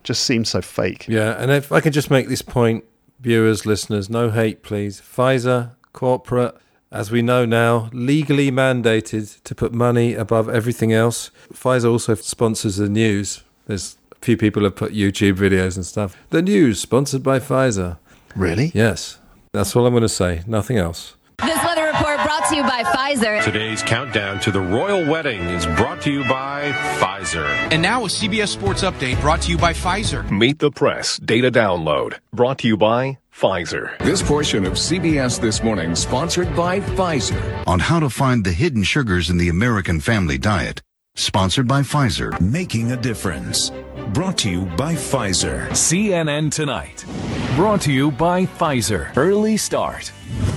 Speaker 11: Just seemed so fake.
Speaker 10: Yeah, and if I could just make this point viewers, listeners, no hate, please. Pfizer, corporate, as we know now, legally mandated to put money above everything else. Pfizer also sponsors the news. There's a few people have put YouTube videos and stuff. The news, sponsored by Pfizer.
Speaker 11: Really?
Speaker 10: Yes. That's all I'm going to say. Nothing else.
Speaker 8: This weather report brought to you by Pfizer.
Speaker 12: Today's countdown to the royal wedding is brought to you by Pfizer.
Speaker 13: And now a CBS Sports Update brought to you by Pfizer.
Speaker 14: Meet the Press Data Download brought to you by Pfizer.
Speaker 15: This portion of CBS This Morning sponsored by Pfizer.
Speaker 16: On how to find the hidden sugars in the American family diet. Sponsored by Pfizer.
Speaker 17: Making a difference. Brought to you by Pfizer.
Speaker 18: CNN Tonight. Brought to you by Pfizer. Early Start.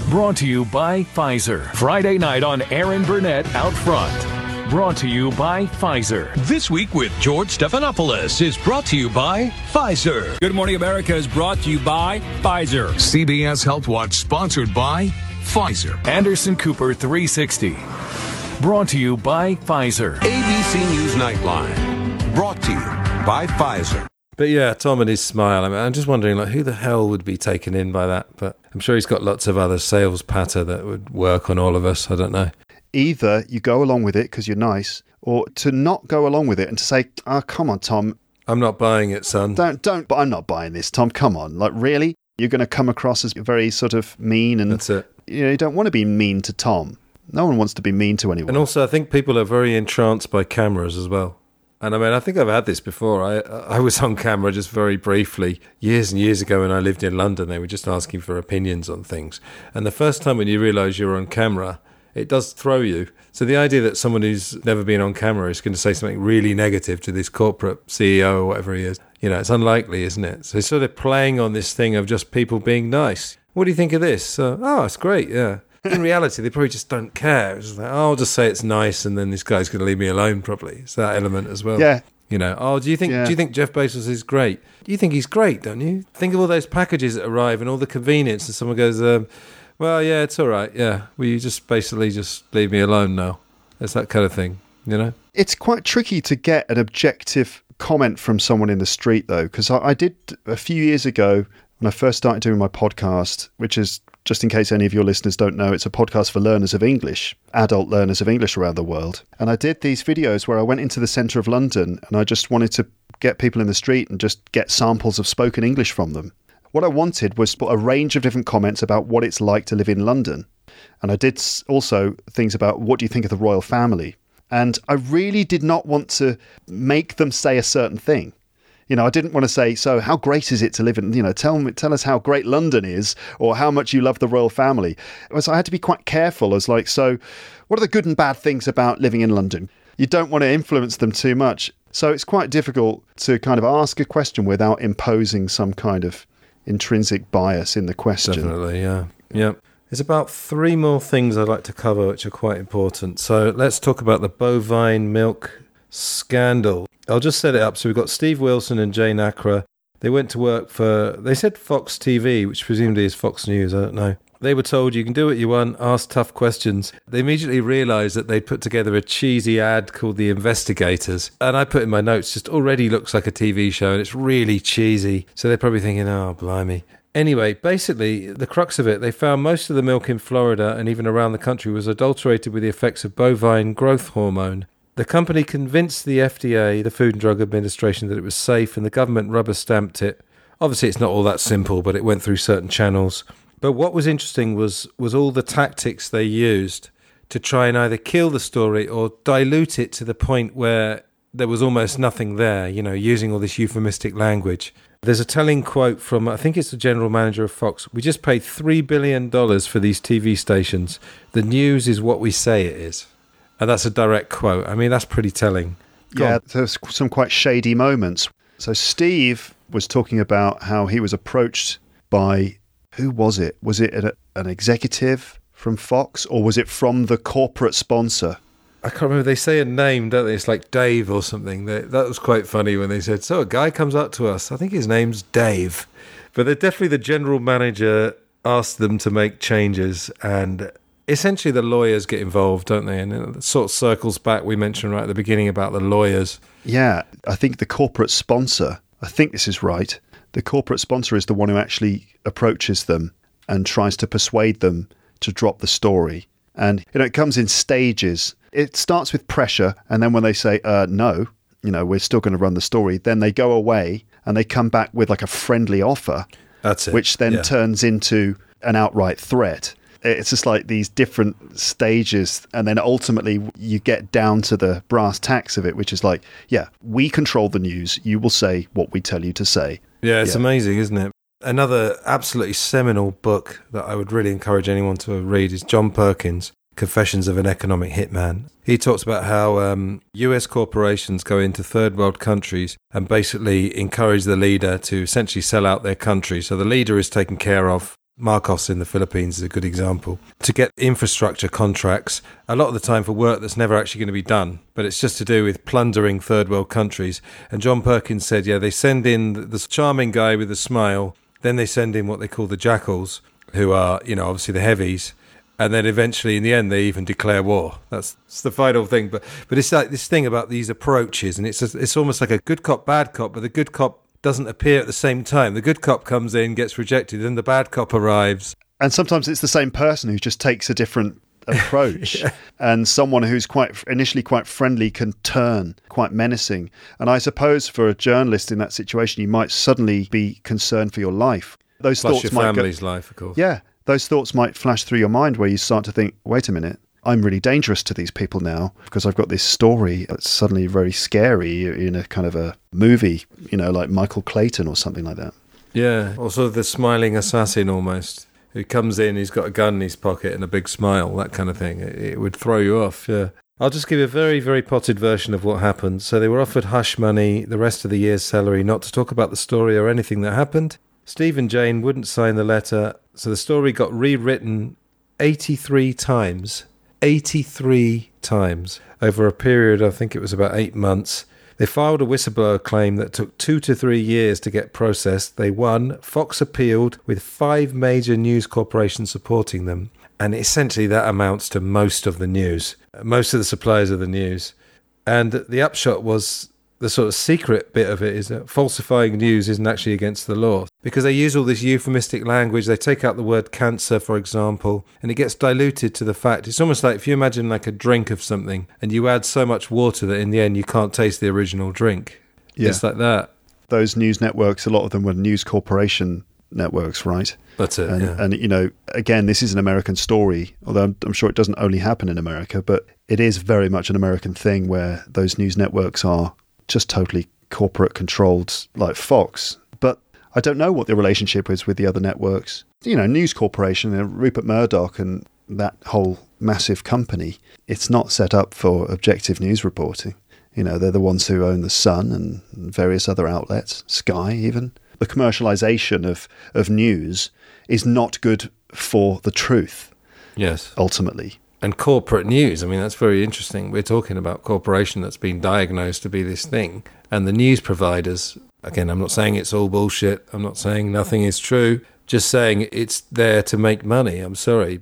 Speaker 18: Brought to you by Pfizer. Friday night on Erin Burnett Out Front. Brought to you by Pfizer.
Speaker 19: This week with George Stephanopoulos is brought to you by Pfizer.
Speaker 20: Good Morning America is brought to you by Pfizer.
Speaker 15: CBS Health Watch sponsored by Pfizer.
Speaker 18: Anderson Cooper 360. Brought to you by Pfizer.
Speaker 21: ABC News Nightline. Brought to you by Pfizer.
Speaker 10: But yeah, Tom and his smile. I mean, I'm just wondering, like, who the hell would be taken in by that? But I'm sure he's got lots of other sales patter that would work on all of us. I don't know.
Speaker 11: Either you go along with it because you're nice, or to not go along with it and to say, "Oh, come on, Tom,
Speaker 10: I'm not buying it, son."
Speaker 11: Don't, don't. But I'm not buying this, Tom. Come on, like, really? You're going to come across as very sort of mean, and
Speaker 10: that's it.
Speaker 11: You know, you don't want to be mean to Tom. No one wants to be mean to anyone.
Speaker 10: And also, I think people are very entranced by cameras as well. And I mean, I think I've had this before. I I was on camera just very briefly years and years ago when I lived in London. They were just asking for opinions on things. And the first time when you realise you're on camera, it does throw you. So the idea that someone who's never been on camera is going to say something really negative to this corporate CEO or whatever he is, you know, it's unlikely, isn't it? So it's sort of playing on this thing of just people being nice. What do you think of this? Uh, oh, it's great. Yeah in reality, they probably just don't care. It's like, oh, I'll just say it's nice, and then this guy's going to leave me alone. Probably it's that element as well.
Speaker 11: Yeah.
Speaker 10: You know, oh, do you think yeah. do you think Jeff Bezos is great? Do you think he's great? Don't you? Think of all those packages that arrive and all the convenience, and someone goes, um, "Well, yeah, it's all right. Yeah, will you just basically just leave me alone now?" It's that kind of thing. You know,
Speaker 11: it's quite tricky to get an objective comment from someone in the street, though, because I, I did a few years ago when I first started doing my podcast, which is just in case any of your listeners don't know, it's a podcast for learners of English, adult learners of English around the world. And I did these videos where I went into the centre of London and I just wanted to get people in the street and just get samples of spoken English from them. What I wanted was a range of different comments about what it's like to live in London. And I did also things about what do you think of the royal family? And I really did not want to make them say a certain thing. You know, I didn't want to say, so how great is it to live in, you know, tell me, tell us how great London is or how much you love the royal family. So I had to be quite careful as like, so what are the good and bad things about living in London? You don't want to influence them too much. So it's quite difficult to kind of ask a question without imposing some kind of intrinsic bias in the question.
Speaker 10: Definitely, yeah. Yeah. There's about three more things I'd like to cover which are quite important. So let's talk about the bovine milk scandal. I'll just set it up. So we've got Steve Wilson and Jane Akre. They went to work for, they said Fox TV, which presumably is Fox News, I don't know. They were told you can do what you want, ask tough questions. They immediately realised that they'd put together a cheesy ad called The Investigators. And I put in my notes, just already looks like a TV show and it's really cheesy. So they're probably thinking, oh, blimey. Anyway, basically, the crux of it, they found most of the milk in Florida and even around the country was adulterated with the effects of bovine growth hormone. The company convinced the FDA, the Food and Drug Administration, that it was safe and the government rubber stamped it. Obviously, it's not all that simple, but it went through certain channels. But what was interesting was was all the tactics they used to try and either kill the story or dilute it to the point where there was almost nothing there, you know, using all this euphemistic language. There's a telling quote from, I think it's the general manager of Fox. We just paid $3 billion for these TV stations. The news is what we say it is. And that's a direct quote. I mean, that's pretty telling.
Speaker 11: Go yeah, on. there's some quite shady moments. So Steve was talking about how he was approached by who was it? Was it an, an executive from Fox or was it from the corporate sponsor?
Speaker 10: I can't remember. They say a name, don't they? It's like Dave or something. They, that was quite funny when they said, "So a guy comes up to us. I think his name's Dave." But they're definitely the general manager asked them to make changes, and essentially the lawyers get involved, don't they? And it sort of circles back. We mentioned right at the beginning about the lawyers.
Speaker 11: Yeah, I think the corporate sponsor. I think this is right. The corporate sponsor is the one who actually approaches them and tries to persuade them to drop the story. And you know, it comes in stages. It starts with pressure, and then when they say uh, no, you know, we're still going to run the story, then they go away and they come back with like a friendly offer.
Speaker 10: That's it.
Speaker 11: Which then
Speaker 10: yeah.
Speaker 11: turns into an outright threat. It's just like these different stages, and then ultimately you get down to the brass tacks of it, which is like, yeah, we control the news. You will say what we tell you to say.
Speaker 10: Yeah, it's yeah. amazing, isn't it? Another absolutely seminal book that I would really encourage anyone to read is John Perkins, Confessions of an Economic Hitman. He talks about how um, US corporations go into third world countries and basically encourage the leader to essentially sell out their country. So the leader is taken care of Marcos in the Philippines is a good example. To get infrastructure contracts, a lot of the time for work that's never actually going to be done, but it's just to do with plundering third world countries. And John Perkins said, yeah, they send in this charming guy with a smile, then they send in what they call the jackals, who are, you know, obviously the heavies. And then eventually, in the end, they even declare war. That's, that's the final thing. But but it's like this thing about these approaches, and it's it's almost like a good cop, bad cop. But the good cop doesn't appear at the same time. The good cop comes in, gets rejected, then the bad cop arrives.
Speaker 11: And sometimes it's the same person who just takes a different *laughs* approach yeah. and someone who's quite initially quite friendly can turn quite menacing and i suppose for a journalist in that situation you might suddenly be concerned for your life
Speaker 10: those Plus thoughts your might family's go, life of course
Speaker 11: yeah those thoughts might flash through your mind where you start to think wait a minute I'm really dangerous to these people now because I've got this story that's suddenly very scary in a kind of a movie, you know, like Michael Clayton or something like that.
Speaker 10: Yeah, or sort of the smiling assassin almost who comes in, he's got a gun in his pocket and a big smile, that kind of thing. It, it would throw you off, yeah. I'll just give you a very, very potted version of what happened. So they were offered hush money, the rest of the year's salary, not to talk about the story or anything that happened. Steve and Jane wouldn't sign the letter, so the story got rewritten 83 times 83 times over a period, I think it was about eight months. They filed a whistleblower claim that took two to three years to get processed. They won. Fox appealed with five major news corporations supporting them. And essentially, that amounts to most of the news, most of the suppliers of the news. And the upshot was the sort of secret bit of it is that falsifying news isn't actually against the law because they use all this euphemistic language. They take out the word cancer, for example, and it gets diluted to the fact. It's almost like if you imagine like a drink of something and you add so much water that in the end you can't taste the original drink. Yeah. It's like that.
Speaker 11: Those news networks, a lot of them were News Corporation networks, right?
Speaker 10: That's it.
Speaker 11: And,
Speaker 10: yeah.
Speaker 11: and you know, again, this is an American story, although I'm, I'm sure it doesn't only happen in America, but it is very much an American thing where those news networks are just totally corporate controlled, like Fox. But I don't know what the relationship is with the other networks. You know, News Corporation, uh, Rupert Murdoch, and that whole massive company. It's not set up for objective news reporting. You know, they're the ones who own the Sun and various other outlets, Sky even. The commercialization of, of news is not good for the truth.
Speaker 10: Yes.
Speaker 11: Ultimately.
Speaker 10: And corporate news, I mean, that's very interesting. We're talking about corporation that's been diagnosed to be this thing. And the news providers, again, I'm not saying it's all bullshit. I'm not saying nothing is true. Just saying it's there to make money. I'm sorry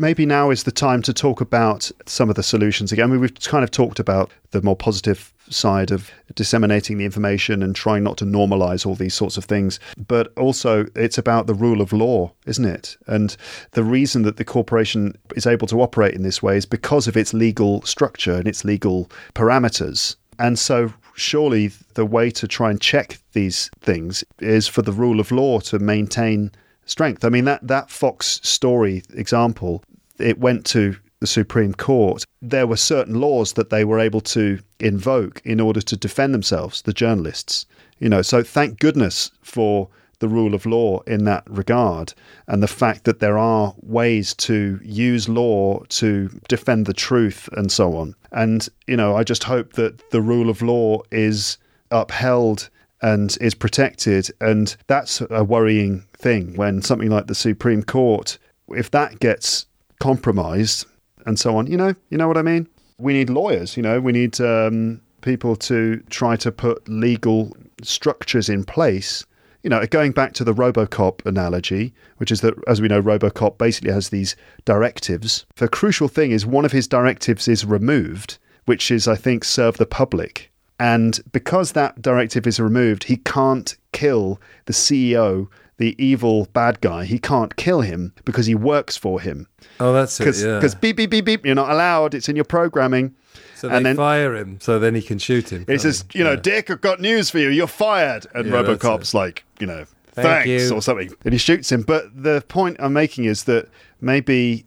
Speaker 11: maybe now is the time to talk about some of the solutions again. I mean, we've kind of talked about the more positive side of disseminating the information and trying not to normalize all these sorts of things. But also, it's about the rule of law, isn't it? And the reason that the corporation is able to operate in this way is because of its legal structure and its legal parameters. And so, surely, the way to try and check these things is for the rule of law to maintain strength. I mean, that, that Fox story example it went to the Supreme Court, there were certain laws that they were able to invoke in order to defend themselves, the journalists. You know, so thank goodness for the rule of law in that regard and the fact that there are ways to use law to defend the truth and so on. And, you know, I just hope that the rule of law is upheld and is protected. And that's a worrying thing when something like the Supreme Court, if that gets compromised and so on. You know, you know what I mean. We need lawyers. You know, we need um, people to try to put legal structures in place. You know, going back to the RoboCop analogy, which is that, as we know, RoboCop basically has these directives. The crucial thing is one of his directives is removed, which is, I think, serve the public. And because that directive is removed, he can't kill the CEO the evil bad guy, he can't kill him because he works for him.
Speaker 10: Oh, that's it. Yeah.
Speaker 11: Because beep, beep, beep, beep, you're not allowed. It's in your programming.
Speaker 10: So they and then, fire him, so then he can shoot him.
Speaker 11: He says, you know, yeah. Dick, I've got news for you. You're fired. And yeah, Robocop's like, you know,
Speaker 10: Thank
Speaker 11: thanks
Speaker 10: you.
Speaker 11: or something. And he shoots him. But the point I'm making is that maybe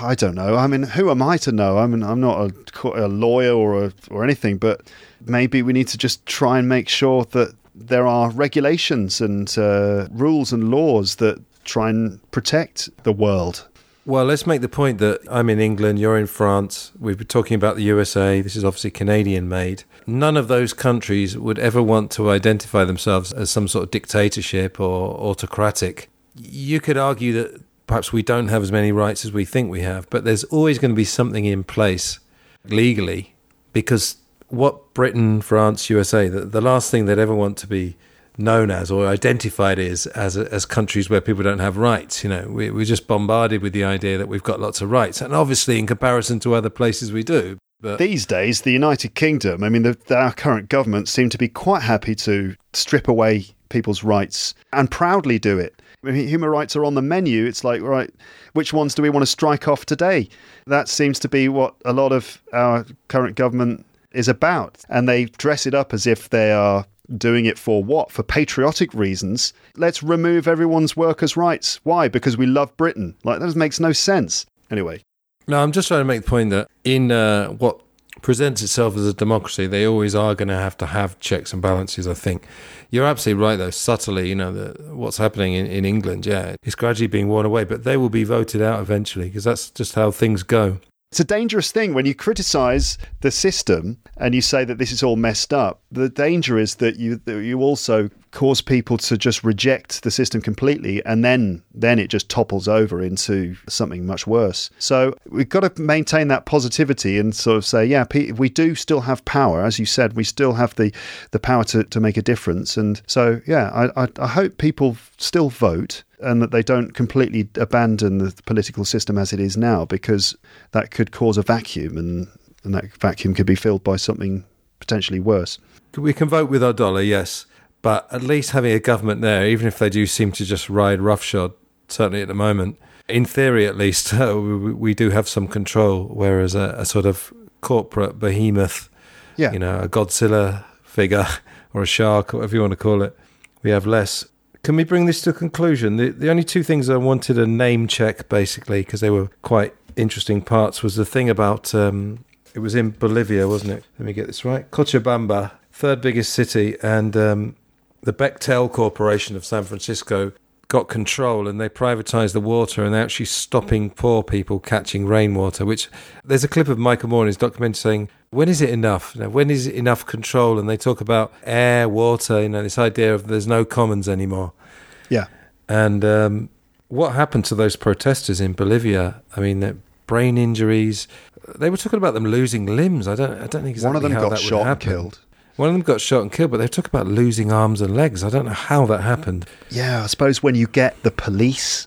Speaker 11: I don't know. I mean, who am I to know? I mean, I'm not a, a lawyer or a, or anything, but maybe we need to just try and make sure that there are regulations and uh, rules and laws that try and protect the world.
Speaker 10: Well, let's make the point that I'm in England, you're in France, we've been talking about the USA, this is obviously Canadian made. None of those countries would ever want to identify themselves as some sort of dictatorship or autocratic. You could argue that perhaps we don't have as many rights as we think we have, but there's always going to be something in place legally because what Britain, France, USA, the, the last thing they'd ever want to be known as or identified as as as countries where people don't have rights. You know, we, we're just bombarded with the idea that we've got lots of rights, and obviously, in comparison to other places, we do. But
Speaker 11: these days, the United Kingdom, I mean, the, our current government seem to be quite happy to strip away people's rights and proudly do it. I mean, human rights are on the menu. It's like, right, which ones do we want to strike off today? That seems to be what a lot of our current government is about. And they dress it up as if they are doing it for what? For patriotic reasons. Let's remove everyone's workers' rights. Why? Because we love Britain. Like, that makes no sense. Anyway.
Speaker 10: No, I'm just trying to make the point that in uh, what presents itself as a democracy, they always are going to have to have checks and balances, I think. You're absolutely right, though, subtly, you know, the, what's happening in, in England, yeah, it's gradually being worn away, but they will be voted out eventually because that's just how things go.
Speaker 11: It's a dangerous thing when you criticize the system and you say that this is all messed up. The danger is that you you also cause people to just reject the system completely and then then it just topples over into something much worse. So we've got to maintain that positivity and sort of say, yeah, we do still have power, as you said, we still have the the power to, to make a difference. And so yeah, I, I, I hope people still vote and that they don't completely abandon the political system as it is now because that could cause a vacuum and, and that vacuum could be filled by something potentially worse.
Speaker 10: We can vote with our dollar, yes, but at least having a government there, even if they do seem to just ride roughshod, certainly at the moment, in theory at least, *laughs* uh, we, we, do have some control, whereas a, a sort of corporate behemoth,
Speaker 11: yeah.
Speaker 10: you know, a Godzilla figure *laughs* or a shark, whatever you want to call it, we have less Can we bring this to a conclusion? The, the only two things I wanted a name check, basically, because they were quite interesting parts, was the thing about um, it was in Bolivia, wasn't it? Let me get this right. Cochabamba, third biggest city, and um, the Bechtel Corporation of San Francisco got control and they privatized the water and they're actually stopping poor people catching rainwater. Which there's a clip of Michael Moore in his documentary saying, "When is it enough? When is it enough control?" And they talk about air, water, you know, this idea of there's no commons anymore.
Speaker 11: Yeah.
Speaker 10: And um, what happened to those protesters in Bolivia? I mean, brain injuries. They were talking about them losing limbs. I don't. I don't know exactly
Speaker 11: One of them got shot and killed.
Speaker 10: One of them got shot and killed, but they talk about losing arms and legs. I don't know how that happened.
Speaker 11: Yeah, I suppose when you get the police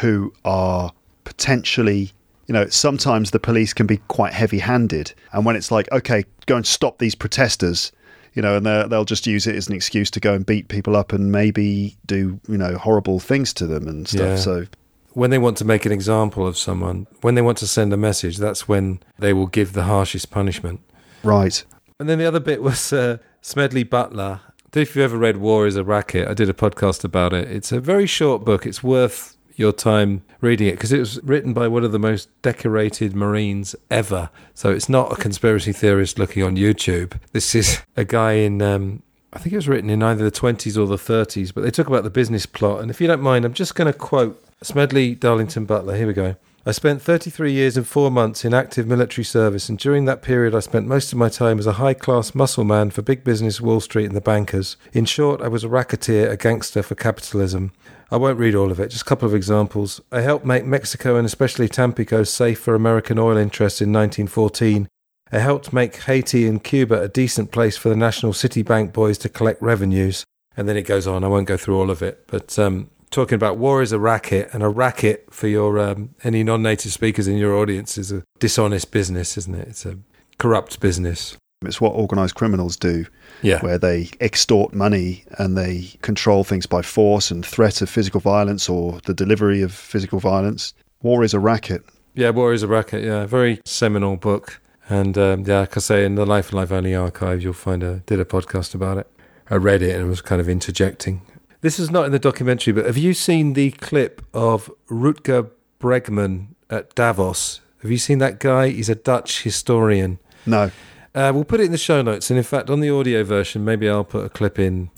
Speaker 11: who are potentially, you know, sometimes the police can be quite heavy handed. And when it's like, okay, go and stop these protesters, you know, and they'll just use it as an excuse to go and beat people up and maybe do, you know, horrible things to them and stuff.
Speaker 10: Yeah.
Speaker 11: So,
Speaker 10: When they want to make an example of someone, when they want to send a message, that's when they will give the harshest punishment.
Speaker 11: right.
Speaker 10: And then the other bit was uh, Smedley Butler. If you've ever read War is a Racket. I did a podcast about it. It's a very short book. It's worth your time reading it because it was written by one of the most decorated Marines ever. So it's not a conspiracy theorist looking on YouTube. This is a guy in, um, I think it was written in either the 20s or the 30s, but they talk about the business plot. And if you don't mind, I'm just going to quote Smedley Darlington Butler. Here we go. I spent 33 years and four months in active military service, and during that period, I spent most of my time as a high class muscle man for big business, Wall Street, and the bankers. In short, I was a racketeer, a gangster for capitalism. I won't read all of it, just a couple of examples. I helped make Mexico and especially Tampico safe for American oil interests in 1914. I helped make Haiti and Cuba a decent place for the National City Bank boys to collect revenues. And then it goes on. I won't go through all of it, but um, talking about war is a racket, and a racket for your um, any non-native speakers in your audience is a dishonest business, isn't it? It's a corrupt business.
Speaker 11: It's what organised criminals do,
Speaker 10: Yeah.
Speaker 11: where they extort money and they control things by force and threat of physical violence or the delivery of physical violence. War is a racket.
Speaker 10: Yeah, War is a Racket. Yeah, very seminal book. And um, yeah, like I say, in the Life and Life Only archive, you'll find a did a podcast about it. I read it and was kind of interjecting. This is not in the documentary, but have you seen the clip of Rutger Bregman at Davos? Have you seen that guy? He's a Dutch historian.
Speaker 11: No.
Speaker 10: Uh, we'll put it in the show notes, and in fact, on the audio version, maybe I'll put a clip in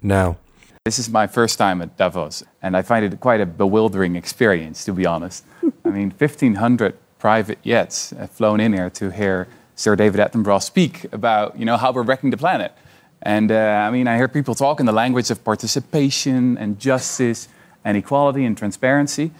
Speaker 10: now.
Speaker 22: This is my first time at Davos, and I find it quite a bewildering experience, to be honest. I mean, 1,500 private jets have flown in here to hear Sir David Attenborough speak about, you know, how we're wrecking the planet. And uh, I mean, I hear people talk in the language of participation and justice and equality and transparency.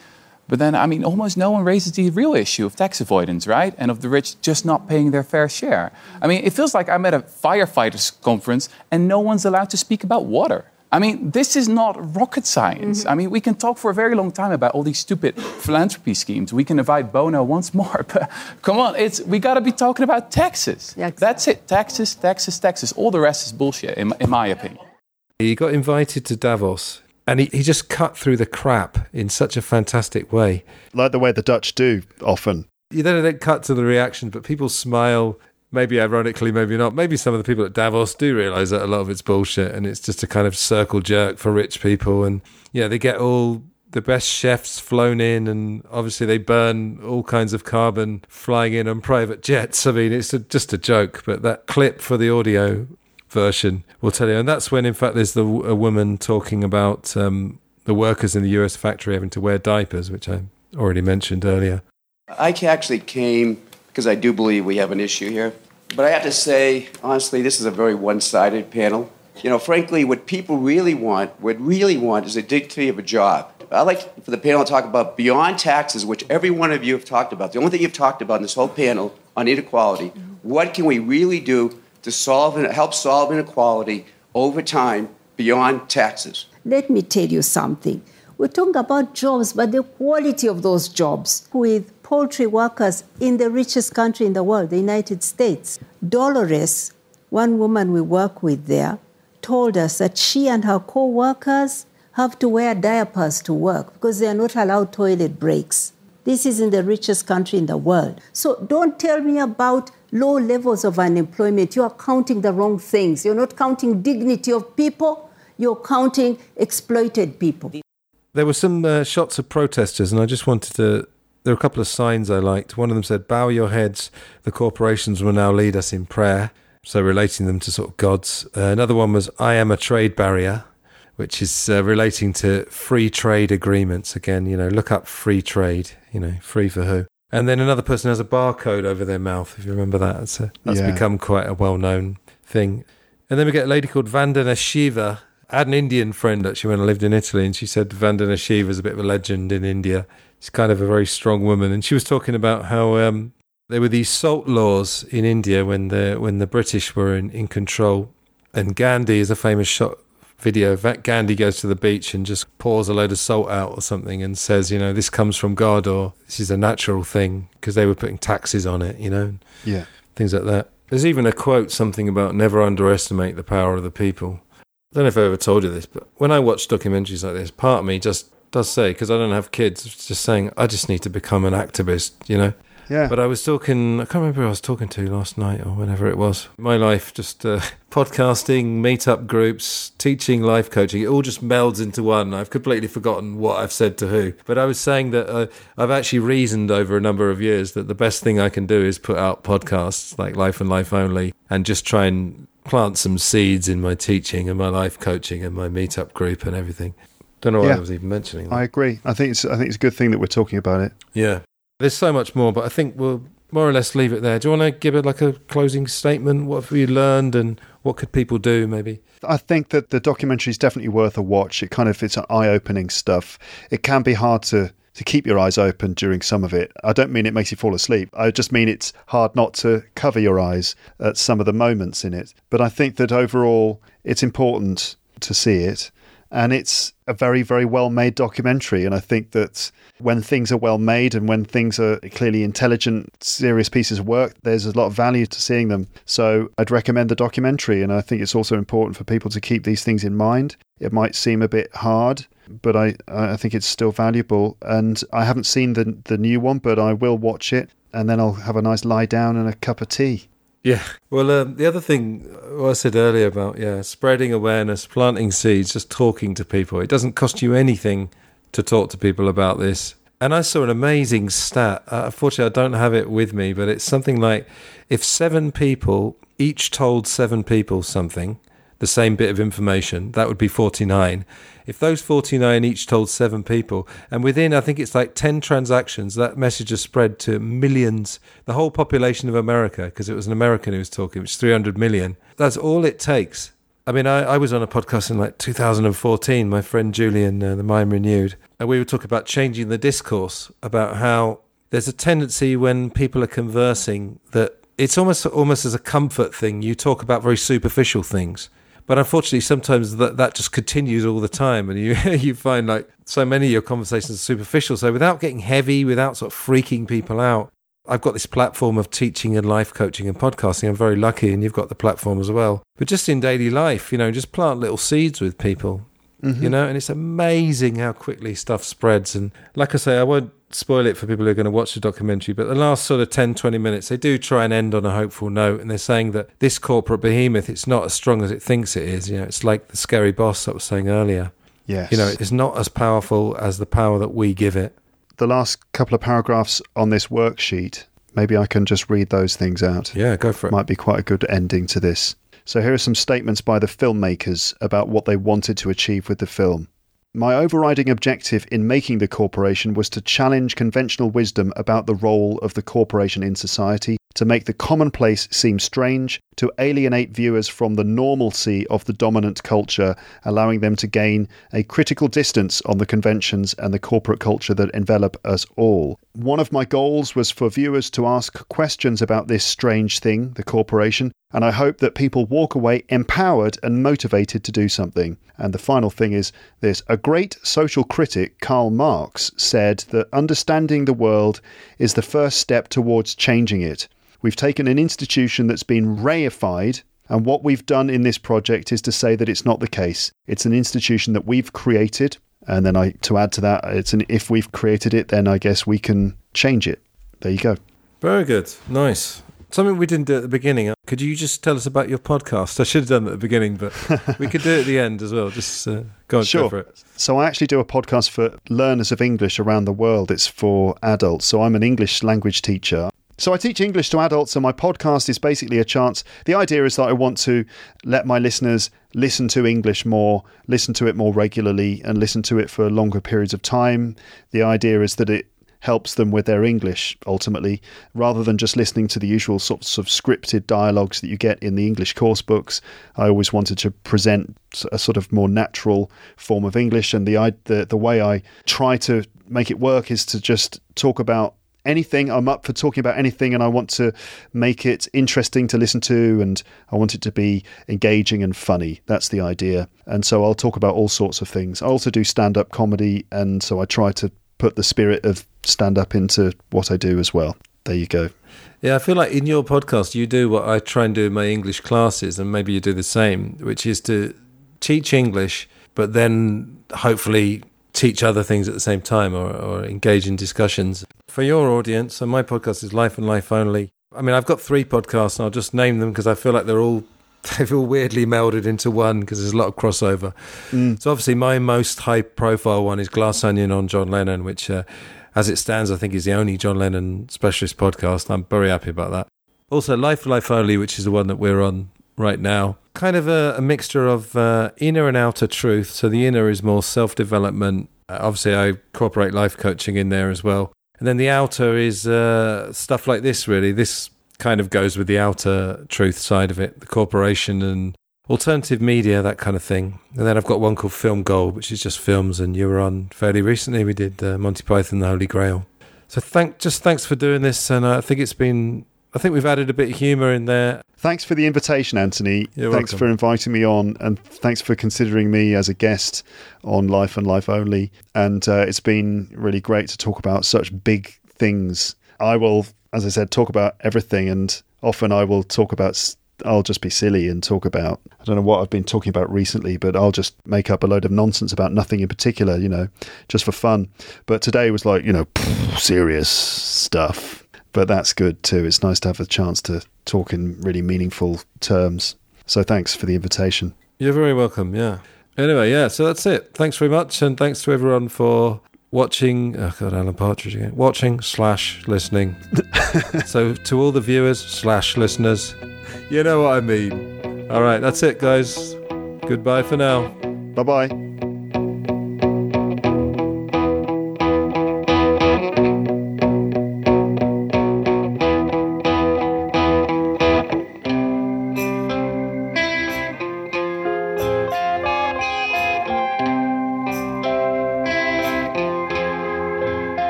Speaker 22: But then, I mean, almost no one raises the real issue of tax avoidance, right? And of the rich just not paying their fair share. I mean, it feels like I'm at a firefighters conference and no one's allowed to speak about water. I mean, this is not rocket science. Mm-hmm. I mean, we can talk for a very long time about all these stupid philanthropy schemes. We can invite Bono once more, *laughs* but come on, it's we got to be talking about taxes. That's it. Taxes, taxes, taxes. All the rest is bullshit, in, in my opinion.
Speaker 10: He got invited to Davos, and he, he just cut through the crap in such a fantastic way.
Speaker 11: Like the way the Dutch do often.
Speaker 10: You then don't cut to the reaction, but people smile. Maybe ironically, maybe not. Maybe some of the people at Davos do realize that a lot of it's bullshit, and it's just a kind of circle jerk for rich people. And yeah, they get all the best chefs flown in, and obviously they burn all kinds of carbon flying in on private jets. I mean, it's a, just a joke. But that clip for the audio version will tell you, and that's when, in fact, there's the a woman talking about um, the workers in the U.S. factory having to wear diapers, which I already mentioned earlier.
Speaker 23: I actually came because I do believe we have an issue here. But I have to say, honestly, this is a very one sided panel. You know, frankly, what people really want, what really want, is a dignity of a job. I'd like for the panel to talk about beyond taxes, which every one of you have talked about. The only thing you've talked about in this whole panel on inequality, mm-hmm. what can we really do to solve and help solve inequality over time beyond taxes?
Speaker 24: Let me tell you something. We're talking about jobs, but the quality of those jobs with poultry workers in the richest country in the world, the United States. Dolores, one woman we work with there, told us that she and her co workers have to wear diapers to work because they are not allowed toilet breaks. This is in the richest country in the world. So don't tell me about low levels of unemployment. You are counting the wrong things. You're not counting dignity of people. You're counting exploited people.
Speaker 10: There were some uh, shots of protesters, and I just wanted to. There were a couple of signs I liked. One of them said, Bow your heads, the corporations will now lead us in prayer. So relating them to sort of gods. Uh, another one was, I am a trade barrier, which is uh, relating to free trade agreements. Again, you know, look up free trade, you know, free for who. And then another person has a barcode over their mouth, if you remember that. That's, a, that's
Speaker 11: Yeah.
Speaker 10: become quite a well known thing. And then we get a lady called Vandana Shiva. I had an Indian friend actually when I lived in Italy, and she said Vandana Shiva is a bit of a legend in India. She's kind of a very strong woman, and she was talking about how um, there were these salt laws in India when the when the British were in, in control. And Gandhi is a famous shot video. Gandhi goes to the beach and just pours a load of salt out or something and says, you know, this comes from God or this is a natural thing because they were putting taxes on it, you know,
Speaker 11: Yeah.
Speaker 10: things like that. There's even a quote, something about never underestimate the power of the people. I don't know if I ever told you this, but when I watch documentaries like this, part of me just does say, because I don't have kids, it's just saying, I just need to become an activist, you know?
Speaker 11: Yeah.
Speaker 10: But I was talking, I can't remember who I was talking to last night or whenever it was. My life, just uh, *laughs* podcasting, meetup groups, teaching, life coaching, it all just melds into one. I've completely forgotten what I've said to who. But I was saying that uh, I've actually reasoned over a number of years that the best thing I can do is put out podcasts like Life and Life Only and just try and plant some seeds in my teaching and my life coaching and my meetup group and everything. Don't know why
Speaker 11: Yeah.
Speaker 10: I was even mentioning that.
Speaker 11: I agree. I think it's I think it's a good thing that we're talking about it.
Speaker 10: Yeah. There's so much more, but I think we'll more or less leave it there. Do you want to give it like a closing statement? What have you learned and what could people do maybe?
Speaker 11: I think that the documentary is definitely worth a watch. It kind of it's eye-opening stuff. It can be hard to to keep your eyes open during some of it. I don't mean it makes you fall asleep. I just mean it's hard not to cover your eyes at some of the moments in it. But I think that overall it's important to see it. And it's a very, very well made documentary. And I think that when things are well made and when things are clearly intelligent, serious pieces of work, there's a lot of value to seeing them. So I'd recommend the documentary. And I think it's also important for people to keep these things in mind. It might seem a bit hard, but I, I think it's still valuable. And I haven't seen the, the new one, but I will watch it. And then I'll have a nice lie down and a cup of tea.
Speaker 10: Yeah. Well, um, the other thing what I said earlier about yeah, spreading awareness, planting seeds, just talking to people. It doesn't cost you anything to talk to people about this. And I saw an amazing stat. Uh, unfortunately, I don't have it with me, but it's something like if seven people each told seven people something, the same bit of information, that would be 49. If those 49 each told seven people, and within, I think it's like 10 transactions, that message has spread to millions, the whole population of America, because it was an American who was talking, which is 300 million. That's all it takes. I mean, I, I was on a podcast in like 2014, my friend Julian, uh, the Mind Renewed, and we were talking about changing the discourse about how there's a tendency when people are conversing that it's almost almost as a comfort thing. You talk about very superficial things. But unfortunately, sometimes that, that just continues all the time, and you *laughs* you find like so many of your conversations are superficial. So without getting heavy, without sort of freaking people out, I've got this platform of teaching and life coaching and podcasting. I'm very lucky, and you've got the platform as well. But just in daily life, you know, just plant little seeds with people,
Speaker 11: Mhm.
Speaker 10: you know, and it's amazing how quickly stuff spreads. And like I say, I won't spoil it for people who are going to watch the documentary, but the last sort of 10, 20 minutes, they do try and end on a hopeful note. And they're saying that this corporate behemoth, it's not as strong as it thinks it is. You know, it's like the scary boss I was saying earlier.
Speaker 11: Yes.
Speaker 10: You know, it's not as powerful as the power that we give it.
Speaker 11: the last couple of paragraphs on this worksheet, maybe I can just read those things out.
Speaker 10: Yeah, go for it.
Speaker 11: Might be quite a good ending to this. So here are some statements by the filmmakers about what they wanted to achieve with the film. My overriding objective in making the corporation was to challenge conventional wisdom about the role of the corporation in society, to make the commonplace seem strange, to alienate viewers from the normalcy of the dominant culture, allowing them to gain a critical distance on the conventions and the corporate culture that envelop us all. One of my goals was for viewers to ask questions about this strange thing, the corporation, and I hope that people walk away empowered and motivated to do something. And the final thing is this a great social critic, Karl Marx, said that understanding the world is the first step towards changing it. We've taken an institution that's been reified, and what we've done in this project is to say that it's not the case. It's an institution that we've created, and then I to add to that, it's an if we've created it, then I guess we can change it. There you go.
Speaker 10: Very good. Nice. Something we didn't do at the beginning. Could you just tell us about your podcast? *laughs* I should have done it at the beginning, but *laughs* we could do it at the end as well. Just uh, go on,
Speaker 11: sure.
Speaker 10: go for it.
Speaker 11: So I actually do a podcast for learners of English around the world. It's for adults. So I'm an English language teacher. So I teach English to adults, and my podcast is basically a chance. The idea is that I want to let my listeners listen to English more, listen to it more regularly, and listen to it for longer periods of time. The idea is that it helps them with their English ultimately, rather than just listening to the usual sorts of scripted dialogues that you get in the English course books. I always wanted to present a sort of more natural form of English, and the the, the way I try to make it work is to just talk about anything. I'm up for talking about anything, and I want to make it interesting to listen to, and I want it to be engaging and funny. That's the idea. And so I'll talk about all sorts of things. I also do stand up comedy, and so I try to put the spirit of stand up into what I do as well. There you go.
Speaker 10: Yeah, I feel like in your podcast, you do what I try and do in my English classes, and maybe you do the same, which is to teach English, but then hopefully teach other things at the same time or, or engage in discussions. For your audience, so my podcast is Life and Life Only. I mean, I've got three podcasts, and I'll just name them because I feel like they're all *laughs* they've all weirdly melded into one because there's a lot of crossover. Mm. So obviously, my most high-profile one is Glass Onion on John Lennon, which, uh, as it stands, I think is the only John Lennon specialist podcast. I'm very happy about that. Also, Life Life Only, which is the one that we're on right now. Kind of a, a mixture of uh, inner and outer truth. So the inner is more self-development. Uh, obviously, I incorporate life coaching in there as well. And then the outer is uh, stuff like this, really. This kind of goes with the outer truth side of it, the corporation and alternative media, that kind of thing. And then I've got one called Film Gold, which is just films, and you were on fairly recently. We did uh, Monty Python, The Holy Grail. So thank, just thanks for doing this, and I think it's been. I think we've added a bit of humour in there.
Speaker 11: Thanks for the invitation, Anthony.
Speaker 10: You're
Speaker 11: thanks
Speaker 10: welcome.
Speaker 11: for inviting me on, and thanks for considering me as a guest on Life and Life Only. And uh, it's been really great to talk about such big things. I will as I said, talk about everything, and often I will talk about. I'll just be silly and talk about. I don't know what I've been talking about recently, but I'll just make up a load of nonsense about nothing in particular, you know, just for fun. But today was like, you know, serious stuff. But that's good too. It's nice to have a chance to talk in really meaningful terms. So thanks for the invitation.
Speaker 10: You're very welcome. Yeah. Anyway, yeah. So that's it. Thanks very much, and thanks to everyone for watching oh god alan partridge again watching slash listening *laughs* so to all the viewers slash listeners you know what i mean all right that's it guys goodbye for now
Speaker 11: bye bye